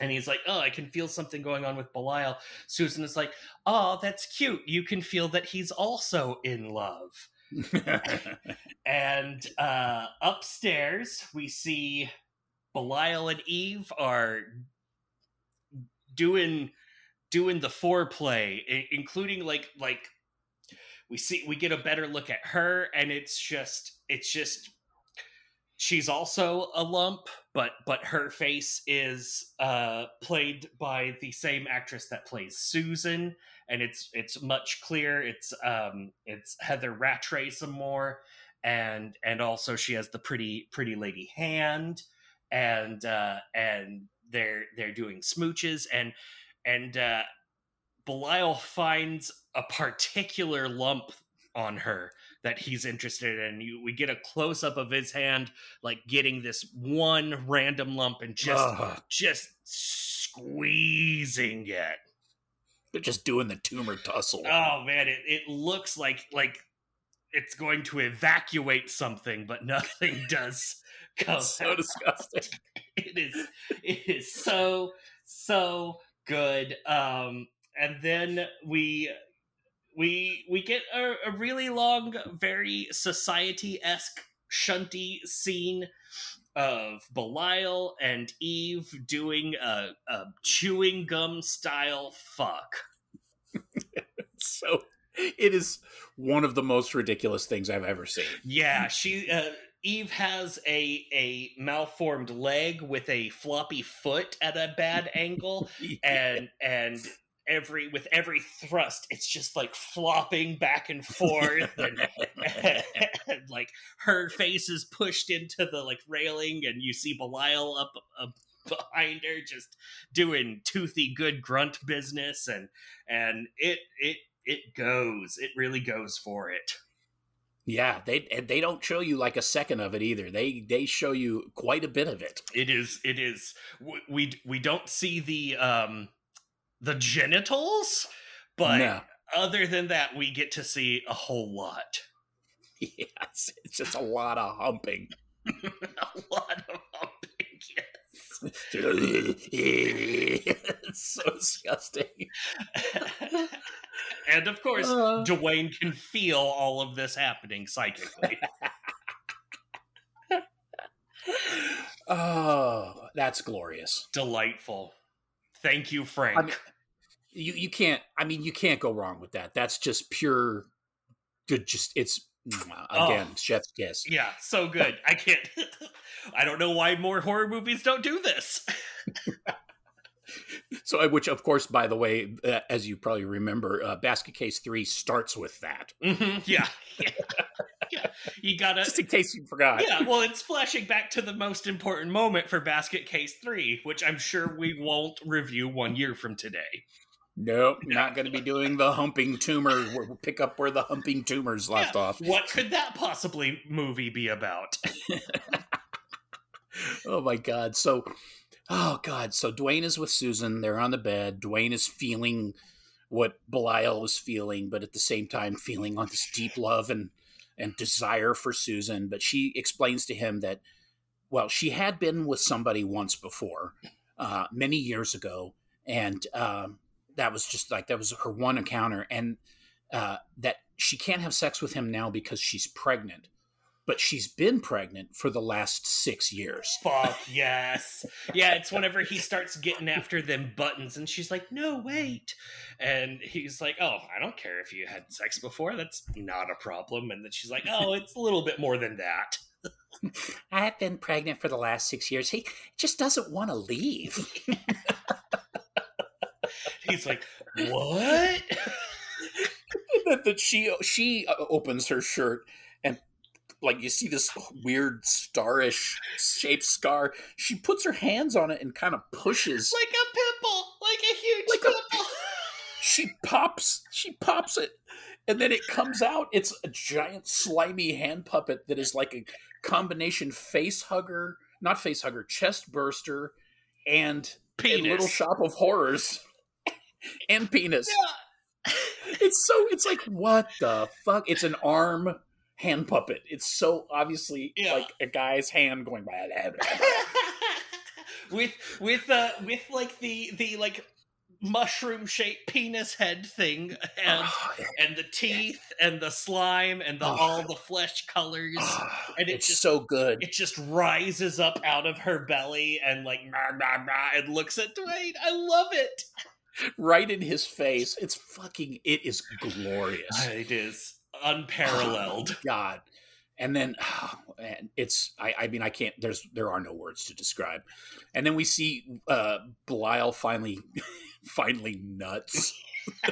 and he's like, "Oh, I can feel something going on with Belial." Susan is like, "Oh, that's cute. You can feel that he's also in love." (laughs) and uh, upstairs, we see Belial and Eve are doing doing the foreplay, i- including like like we see we get a better look at her, and it's just it's just she's also a lump, but but her face is uh, played by the same actress that plays Susan, and it's it's much clearer. It's um it's Heather Rattray some more, and and also she has the pretty pretty lady hand, and uh, and they're they're doing smooches and and uh, Belial finds a particular lump on her that he's interested in. You, we get a close up of his hand, like getting this one random lump and just Ugh, just squeezing it. They're just doing the tumor tussle. Oh man, it, it looks like like it's going to evacuate something, but nothing (laughs) does come. so disgusting. (laughs) it is it is so so good um and then we we we get a, a really long very society-esque shunty scene of Belial and Eve doing a, a chewing gum style fuck. (laughs) so it is one of the most ridiculous things I've ever seen. Yeah, she uh, Eve has a a malformed leg with a floppy foot at a bad angle, (laughs) and and every with every thrust, it's just like flopping back and forth, and, and, (laughs) like her face is pushed into the like railing, and you see Belial up up behind her, just doing toothy good grunt business, and and it it it goes, it really goes for it. Yeah, they they don't show you like a second of it either. They they show you quite a bit of it. It is. It is. We we don't see the um the genitals, but No. other than that, we get to see a whole lot. (laughs) Yes, it's just a lot of humping. (laughs) a lot of humping. Yes. it's (laughs) so disgusting. and of course, Uh. Dwayne can feel all of this happening psychically. oh, that's glorious. Delightful. Thank you, Frank. I mean- You you can't. I mean, you can't go wrong with that. That's just pure good. Just it's oh. again, Oh. chef's kiss. yeah, so good. I can't. (laughs) I don't know why more horror movies don't do this. (laughs) (laughs) So, which of course, by the way, uh, as you probably remember, uh, Basket Case Three starts with that. hmm (laughs) yeah, yeah, (laughs) yeah. You gotta. Just in case you forgot. Yeah, well, it's flashing back to the most important moment for Basket Case 3, which I'm sure we won't review one year from today. Nope, not going to be doing the humping tumor. We'll pick up where the humping tumors left Yeah, off. What could that possibly movie be about? Oh my god. So oh god. So Dwayne is with Susan. They're on the bed. Dwayne is feeling what Belial is feeling, but at the same time feeling on this deep love and and desire for Susan. But she explains to him that well, she had been with somebody once before, uh, many years ago, and um, that was just like that was her one encounter, and uh, that she can't have sex with him now because she's pregnant. But she's been pregnant for the last six years. Fuck (laughs) yes. Yeah, it's whenever he starts getting after them buttons and she's like, no, wait. And he's like, oh, I don't care if you had sex before. That's not a problem. And then she's like, oh, (laughs) it's a little bit more than that. (laughs) I've been pregnant for the last six years. He just doesn't want to leave. He's like, what? that, she she uh, opens her shirt like you see this weird starish shaped scar. She puts her hands on it and kind of pushes. like a pimple, like a huge Like a- pimple. (laughs) She pops. She pops it, and then it comes out. It's a giant slimy hand puppet that is like a combination face hugger, not face hugger, chest burster, and a Penis. little shop of horrors, (laughs) and penis. Yeah. it's so it's like what the fuck it's an arm hand puppet it's so obviously Yeah. like a guy's hand going by (laughs) with with uh with like the the like mushroom shaped penis head thing and Oh, and the teeth and the slime and the Oh. all the flesh colors and it it's just so good. it just rises up out of her belly and like rah, rah, rah, and looks at Dwayne. I love it. right in his face. It's fucking. It is glorious. (laughs) It is unparalleled. (laughs) God. And then, (sighs) oh, man, it's. I, I mean, I can't. There's. There are no words to describe. And then we see uh Belial finally, (laughs) finally nuts, (laughs)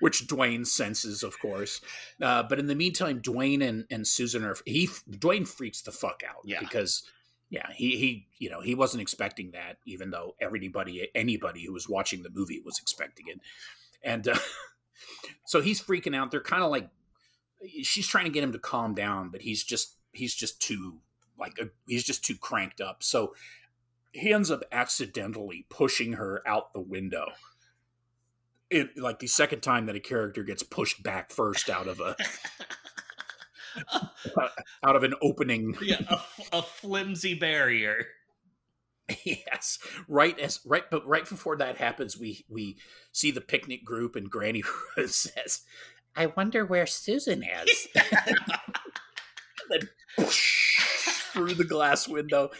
which Dwayne senses, of course. Uh, but in the meantime, Dwayne and and Susan are. He Dwayne freaks the fuck out. Yeah. Because. Yeah, he he you know he wasn't expecting that, even though everybody anybody who was watching the movie was expecting it, and uh, so he's freaking out. They're kind of like she's trying to get him to calm down, but he's just he's just too like uh, he's just too cranked up. So he ends up accidentally pushing her out the window. It like the second time that a character gets pushed back first out of a (laughs) out of an opening. yeah, a, a flimsy barrier. (laughs) yes, right as right, but right before that happens, we we see the picnic group, and Granny (laughs) says, "I wonder where Susan is." (laughs) then through the glass window,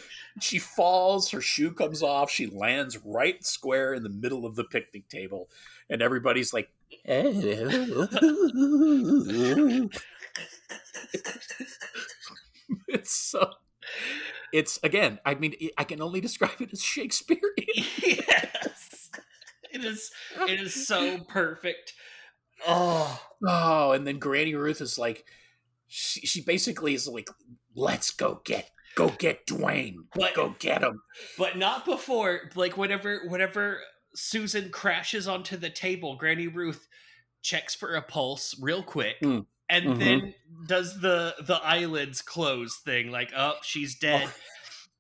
she falls. Her shoe comes off. She lands right square in the middle of the picnic table, and everybody's like. it's so it's again i mean i can only describe it as shakespearean (laughs) yes, it is. It is so perfect. Oh, oh and then granny ruth is like she, she basically is like let's go get go get dwayne But- go get him but not before. Like whenever, whenever Susan crashes onto the table, Granny Ruth checks for a pulse real quick. Mm. And Mhm. then does the the eyelids close thing, like, oh, she's dead. Oh.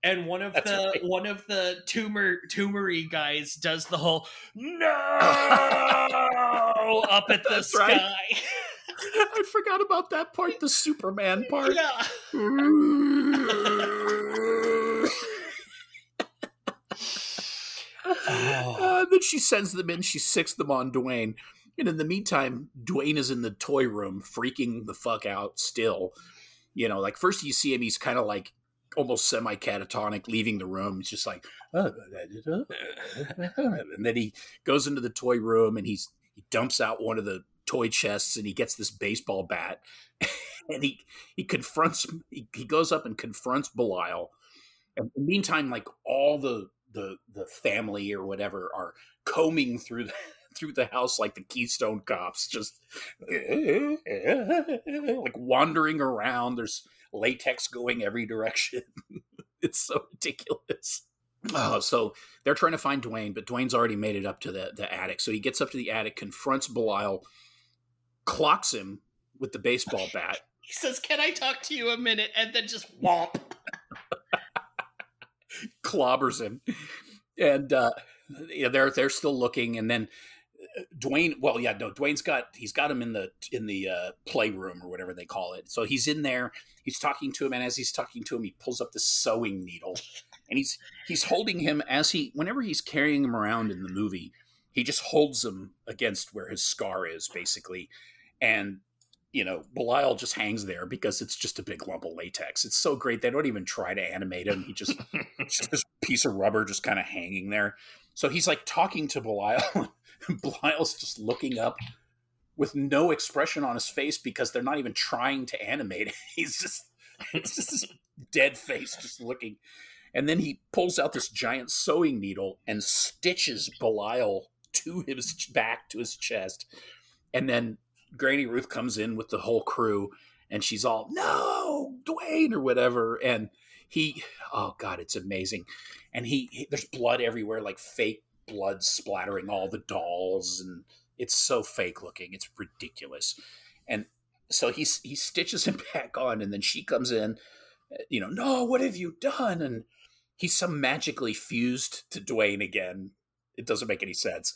and one of the right. one of the tumor tumory guys does the whole no (laughs) up at the sky. right. (laughs) i forgot about that part the superman part yeah. (laughs) Uh, then she sends them in. She sicks them on Dwayne. And in the meantime, Dwayne is in the toy room, freaking the fuck out still. You know, like first you see him, he's kind of like almost semi catatonic, leaving the room. He's just like, (laughs) and then he goes into the toy room and he's he dumps out one of the toy chests and he gets this baseball bat (laughs) and he he confronts he, he goes up and confronts Belial. And in the meantime, like all the the the family or whatever are combing through the through the house like the Keystone Cops, just like wandering around. There's latex going every direction. (laughs) it's so ridiculous. Oh, so they're trying to find Dwayne, but Dwayne's already made it up to the, the attic. So he gets up to the attic, confronts Belial, clocks him with the baseball (laughs) bat. He says, "Can I talk to you a minute?" And then just womp. (laughs) clobbers him, and uh, yeah, they're they're still looking, and then Dwayne. Well, yeah, no, Dwayne's got he's got him in the in the uh, playroom or whatever they call it. So he's in there. He's talking to him, and as he's talking to him, he pulls up the sewing needle, and he's he's holding him as he whenever he's carrying him around in the movie, he just holds him against where his scar is, basically, and. You know, Belial just hangs there because it's just a big lump of latex. It's so great. They don't even try to animate him. He just (laughs) just this piece of rubber just kind of hanging there. So he's like talking to Belial. (laughs) (laughs) Belial's just looking up with no expression on his face because they're not even trying to animate it. (laughs) He's just it's just this (laughs) dead face just looking. And then he pulls out this giant sewing needle and stitches Belial to his back to his chest. And then Granny Ruth comes in with the whole crew and she's all, no, Dwayne, or whatever. And he, oh God, it's amazing. And he, he there's blood everywhere, like fake blood splattering all the dolls. And it's so fake looking. It's ridiculous. And so he, he stitches him (laughs) back on. And then she comes in, uh, you know, no, what have you done? And he's so magically fused to Dwayne again. It doesn't make any sense.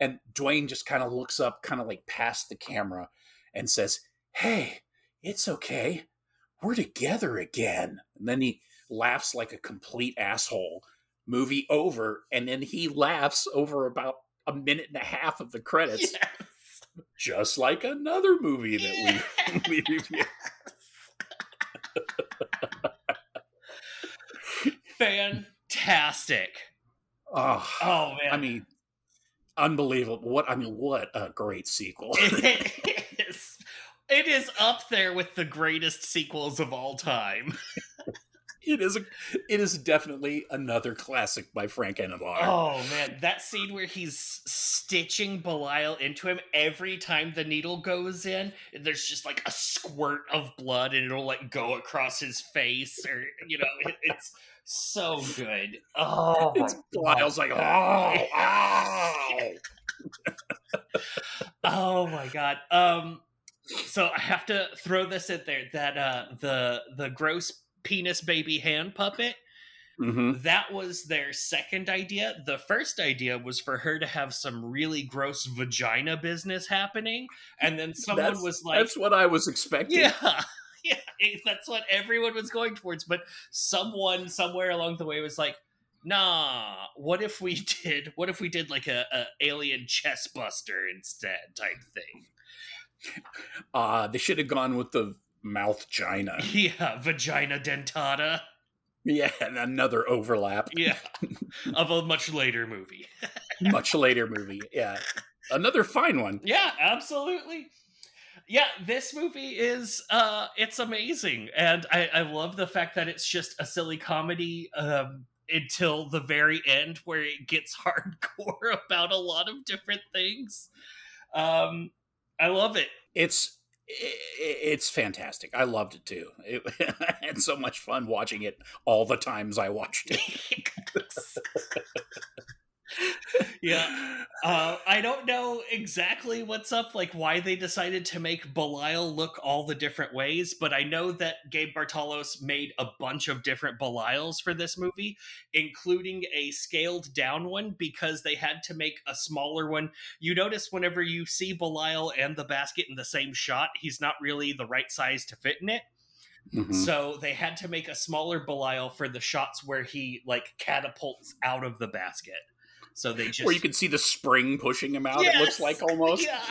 And Dwayne just kind of looks up, kind of like past the camera, and says, Hey, it's okay. We're together again. And then he laughs like a complete asshole. Movie over, and then he laughs over about a minute and a half of the credits, Yes. just like another movie that (laughs) Yes. we, we reviewed. Fantastic. Oh, Oh man. I mean, unbelievable! What I mean, what a great sequel! it (laughs) is it is up there with the greatest sequels of all time. (laughs) it is a, it is definitely another classic by Frank Henenlotter. Oh man, that scene where he's stitching Belial into him every time the needle goes in, there's just like a squirt of blood and it'll like go across his face or you know, it, it's so good. Oh my it's Belial's like, oh, oh. Oh my god. Um so I have to throw this in there that uh the the gross penis baby hand puppet hmm that was their second idea. The first idea was for her to have some really gross vagina business happening and then someone That's- was like That's what I was expecting. yeah. (laughs) Yeah, that's what everyone was going towards, but someone somewhere along the way was like, "Nah, what if we (laughs) did? What if we did like a, a alien chest buster instead, type thing?" Uh, they should have gone with the mouth gina. (laughs) Yeah, vagina dentata. Yeah, and another overlap. (laughs) Yeah, of a much later movie. (laughs) Much later movie. Yeah. Another fine one. Yeah, absolutely. Yeah, this movie is uh it's amazing. And I, I love the fact that it's just a silly comedy um until the very end where it gets hardcore about a lot of different things. Um I love it. It's it's fantastic. I loved it too. It, (laughs) I had so much fun watching it all the times I watched it. (laughs) yeah. Uh, I don't know exactly what's up, like why they decided to make Belial look all the different ways, but I know that Gabe Bartalos made a bunch of different Belials for this movie, including a scaled down one because they had to make a smaller one. You notice whenever you see Belial and the basket in the same shot, he's not really the right size to fit in it. Mhm. So they had to make a smaller Belial for the shots where he like catapults out of the basket. So they just Where you can see the spring pushing him out, it looks like (laughs) almost. yeah.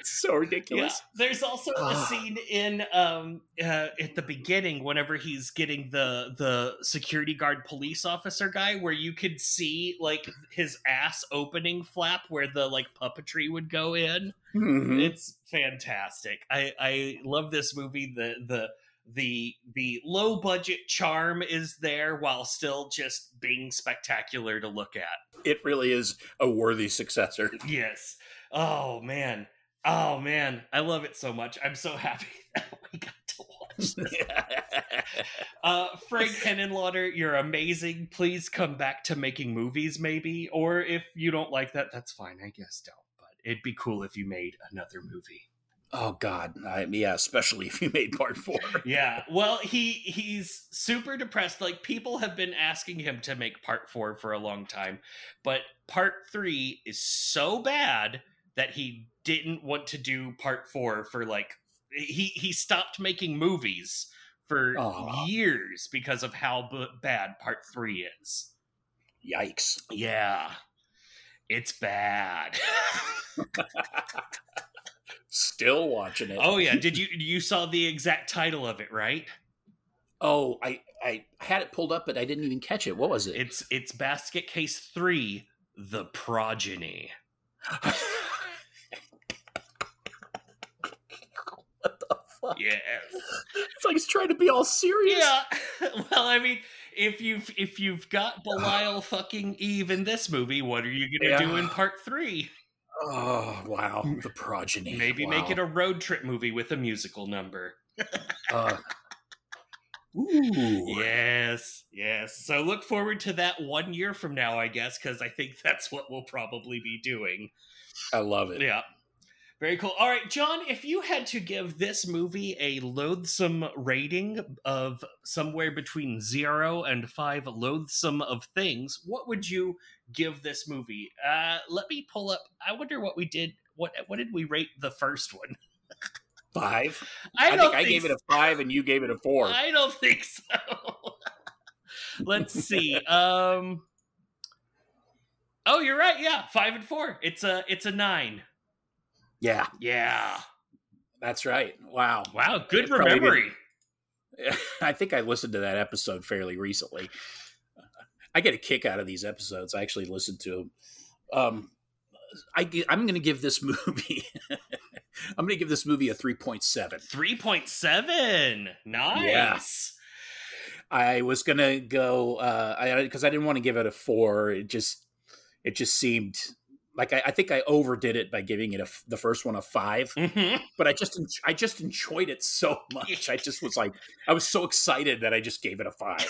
It's so Yeah. ridiculous. There's also a Ah. scene in um uh, at the beginning whenever he's getting the the security guard police officer guy where you could see like his ass opening flap where the like puppetry would go in. Mhm. It's fantastic. I I love this movie. The the the the low budget charm is there while still just being spectacular to look at. It really is a worthy successor. (laughs) Yes. Oh man. Oh man. I love it so much. I'm so happy (laughs) that we got to watch this. (laughs) Uh, Frank Henenlotter, you're amazing. Please come back to making movies, maybe. Or if you don't like that, that's fine. I guess don't. But it'd be cool if you made another movie. Oh God, I, yeah, especially if you made part four. (laughs) Yeah. Well, he he's super depressed. Like people have been asking him to make part four for a long time, but part three is so bad that he didn't want to do part four for like he he stopped making movies for Aw. years because of how b- bad part three is. Yikes! Yeah. It's bad. (laughs) (laughs) Still watching it. oh yeah, (laughs) did you you saw the exact title of it, right? Oh, I I had it pulled up, but I didn't even catch it. What was it? It's it's Basket Case 3, The Progeny. what the fuck? Yes. It's like it's trying to be all serious. Yeah. (laughs) well, I mean, if you've if you've got Belial fucking Eve in this movie, what are you gonna do in part three? Oh wow, the progeny. Maybe wow. make it a road trip movie with a musical number. Uh, (laughs) ooh. Yes, yes. So look forward to that one year from now, I guess, because I think that's what we'll probably be doing. I love it. Yeah. Very cool. All right, John, if you had to give this movie a loathsome rating of somewhere between zero and five loathsome of things, what would you give this movie? Uh, let me pull up. I wonder what we did. What what did we rate the first one? (laughs) Five. I, I, don't think I gave it a five, and you gave it a four. I don't think so. (laughs) Let's see. Um. Oh, you're right. Yeah, five and four. It's a it's a nine. yeah, Yeah. that's right. Wow. Wow. Good memory. (laughs) I think I listened to that episode fairly recently. I get a kick out of these episodes. I actually listened to them. Um, I, I'm going to give this (laughs) movie. I'm going to give this movie a 3.7. Three point seven. Nice. I was going to go uh, I because I didn't want to give it a four. It just it just seemed like I, I think I overdid it by giving it a the first one a five. Mhm. But I just I just enjoyed it so (laughs) much. I just was like I was so excited that I just gave it a five.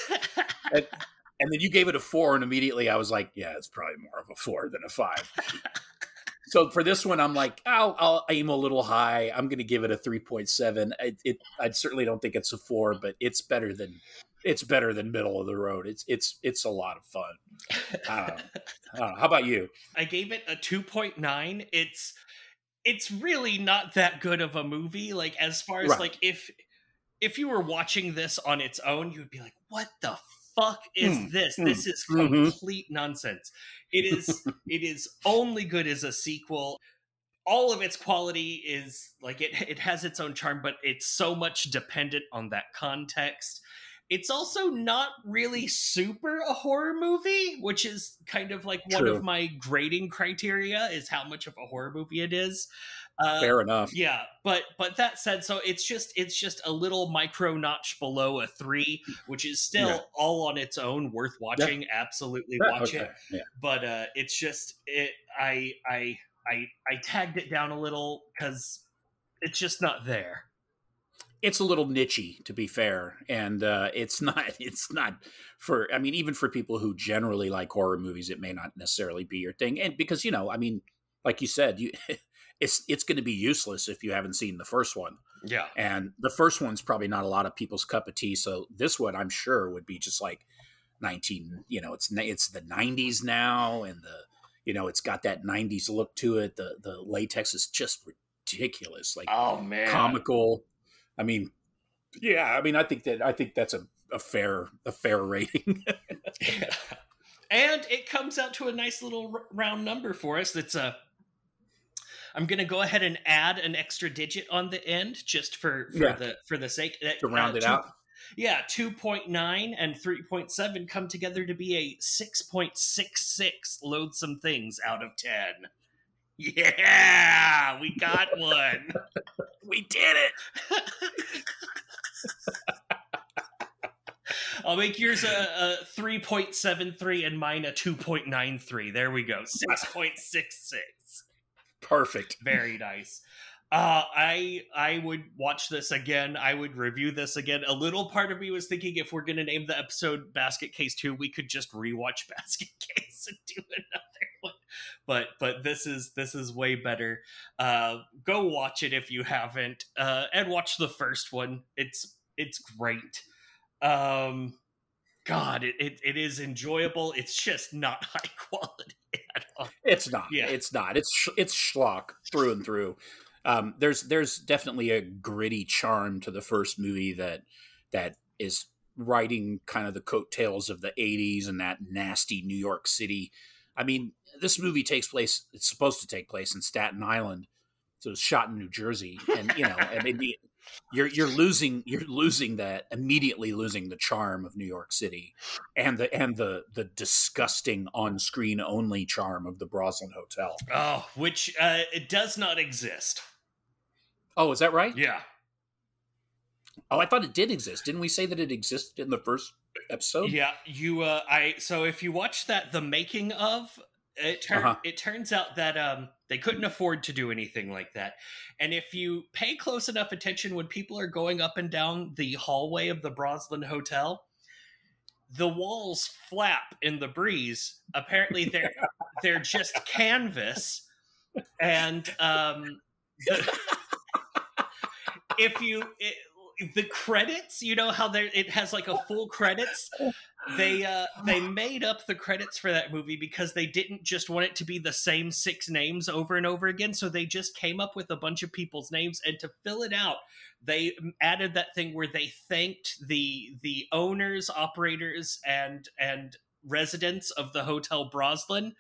And (laughs) then you gave it a four, and immediately I was like, yeah, it's probably more of a four than a five. (laughs) so for this one, I'm like, I'll, I'll aim a little high. I'm going to give it a 3.7. It, it, I certainly don't think it's a four, but it's better than it's better than middle of the road. It's it's it's a lot of fun. I don't know. I don't know. How about you? I gave it a 2.9. It's it's really not that good of a movie like as far as Right. like if if you were watching this on its own you would be like what the fuck is Hmm, this? hmm, This is mhm. complete nonsense. It is (laughs) it is only good as a sequel. All of its quality is like it it has its own charm but it's so much dependent on that context. It's also not really super a horror movie, which is kind of like one of my grading criteria is how much of a horror movie it is. Uh, Fair enough. yeah, but but that said, so it's just it's just a little micro notch below a three, which is still Yeah. all on its own worth watching. Absolutely Yeah, watch okay, it. But uh it's just it I I I I tagged it down a little because it's just not there. it's a little nichey to be fair and uh, it's (laughs) not it's not for i mean even for people who generally like horror movies it may not necessarily be your thing and because you know i mean like you said you (laughs) it's it's going to be useless if you haven't seen the first one Yeah. and the first one's probably not a lot of people's cup of tea so this one i'm sure would be just like 19 you know it's it's the 90s now and the you know it's got that 90s look to it the the latex is just ridiculous like Oh man. comical. I mean, yeah, I mean, I think that I think that's a, a fair a fair rating. (laughs) (laughs) and it comes out to a nice little round number for us. That's a. I'm gonna go ahead and add an extra digit on the end just for, for Yeah. the for the sake that, to round uh, it two- out. Yeah, two point nine and three point seven come together to be a six point six six loathsome things out of ten. Yeah, we got (laughs) one. We did it. (laughs) I'll make yours a, a 3.73 and mine a 2.93. There we go. 6.66. Perfect. (laughs) Very nice. Uh, I I would watch this again. I would review this again. A little part of me was thinking if we're going to name the episode Basket Case 2, we could just rewatch (laughs) Basket Case and do another one. But but this is this is way better. Uh, go watch it if you haven't. Uh, and watch the first one. It's it's great. Um God, it, it, it is enjoyable. It's just not (laughs) high quality at all. It's not. Yeah. It's not. It's sh- it's schlock through and through. Um, there's there's definitely a gritty charm to the first movie that that is riding kind of the coattails of the 80s and that nasty New York City. I mean, this movie takes place it's supposed to take place in Staten Island. So it's shot in New Jersey and you know, and maybe you're you're losing you're losing that immediately losing the charm of New York City and the and the the disgusting on-screen only charm of the Broslin Hotel. Oh, which uh, it does not exist. Oh, is that right? Yeah. Oh, I thought it did exist. Didn't we say that it existed in the first episode? Yeah, you uh I so if you watch that the making of it turn, Uh-huh. it turns out that um they couldn't afford to do anything like that. And if you pay close enough attention when people are going up and down the hallway of the Broslin Hotel, the walls flap in the breeze. Apparently they're (laughs) they're just canvas and um the, (laughs) if you it, the credits, you know how there it has like a full credits. they uh they made up the credits for that movie because they didn't just want it to be the same six names over and over again so they just came up with a bunch of people's names and to fill it out they added that thing where they thanked the the owners operators and and residents of the hotel broslin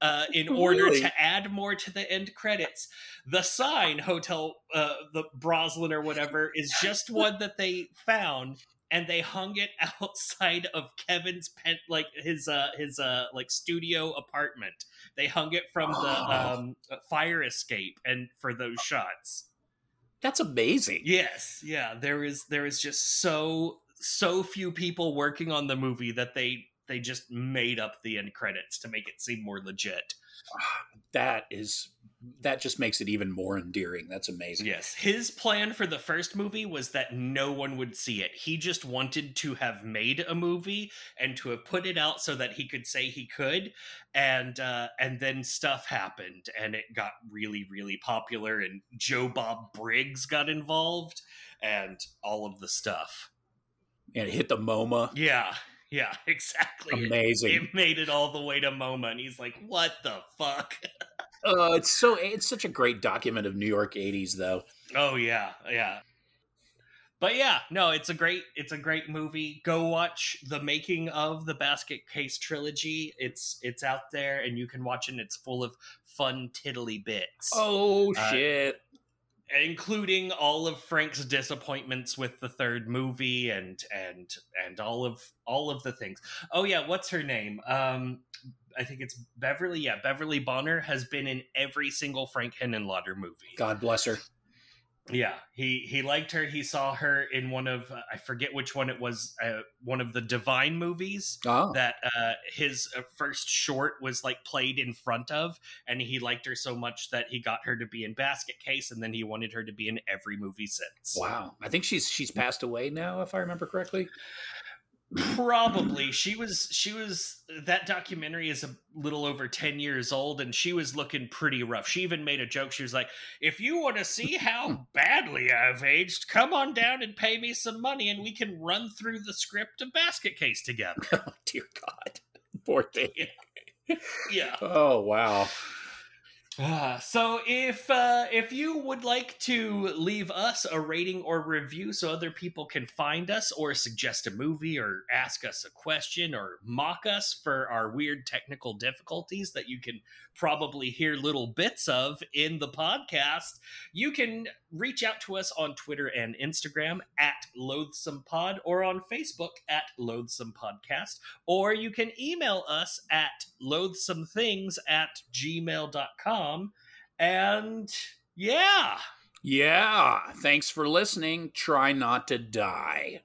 uh, in order Really? to add more to the end credits. The sign Hotel uh, the Broslin or whatever is just one that they found and they hung it (laughs) outside of Kevin's pen like his uh his uh like studio apartment. They hung it from the Oh. um fire escape and for those shots. That's amazing. Yes, yeah, there is there is just so so few people working on the movie that they they just made up the end credits to make it seem more legit. That is that just makes it even more endearing. That's amazing. Yes, his plan for the first movie was that no one would see it. He just wanted to have made a movie and to have put it out so that he could say he could, and uh, and then stuff happened and it got really really popular and Joe Bob Briggs got involved and all of the stuff. And it hit the MoMA. Yeah, yeah, (laughs) exactly. Amazing. It made it all the way to MoMA, and he's like, "What the fuck?" Uh, (laughs) it's so it's such a great document of New York '80s, though. Oh yeah, yeah. But yeah, no, it's a great it's a great movie. Go watch the making of the Basket Case trilogy. It's it's out there and you can watch it and it's full of fun tiddly bits. Oh Uh, shit! Including all of Frank's disappointments with the third movie and and and all of all of the things. Oh yeah, what's her name? Um I think it's Beverly. Yeah, Beverly Bonner has been in every single Frank Henenlotter movie. God bless her. Yeah, he he liked her. He saw her in one of uh, I forget which one it was. Uh, one of the Divine movies Oh, that uh, his uh, first short was like played in front of, and he liked her so much that he got her to be in Basket Case, and then he wanted her to be in every movie since. wow! I think she's she's passed away now, if I remember correctly. Probably she was she was that documentary is a little over 10 years old and she was looking pretty rough. She even made a joke. She was like, "If you want to see how (laughs) badly I've aged, come on down and pay me some money and we can run through the script of Basket Case together." (laughs) Oh, dear God, poor thing. yeah. Oh wow. Ah, so if uh, if you would like to leave us a rating or review so other people can find us or suggest a movie or ask us a question or mock us for our weird technical difficulties that you can probably hear little bits of in the podcast you can reach out to us on twitter and instagram at loathsome pod or on facebook at loathsome podcast or you can email us at loathsomethings at gmail.com and yeah Yeah. Thanks for listening. Try not to die.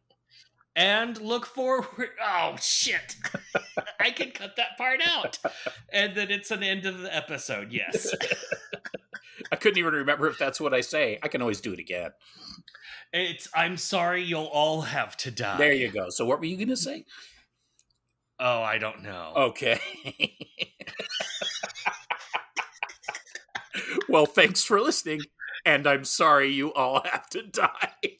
and look forward (laughs) oh shit (laughs) i can cut that part out and then it's an end of the episode yes (laughs) I couldn't even remember if that's what I say. I can always do it again. it's i'm sorry you'll all have to die There you go. So what were you going to say? oh i don't know Okay. Well, thanks for listening, and I'm sorry you all (laughs) have to die.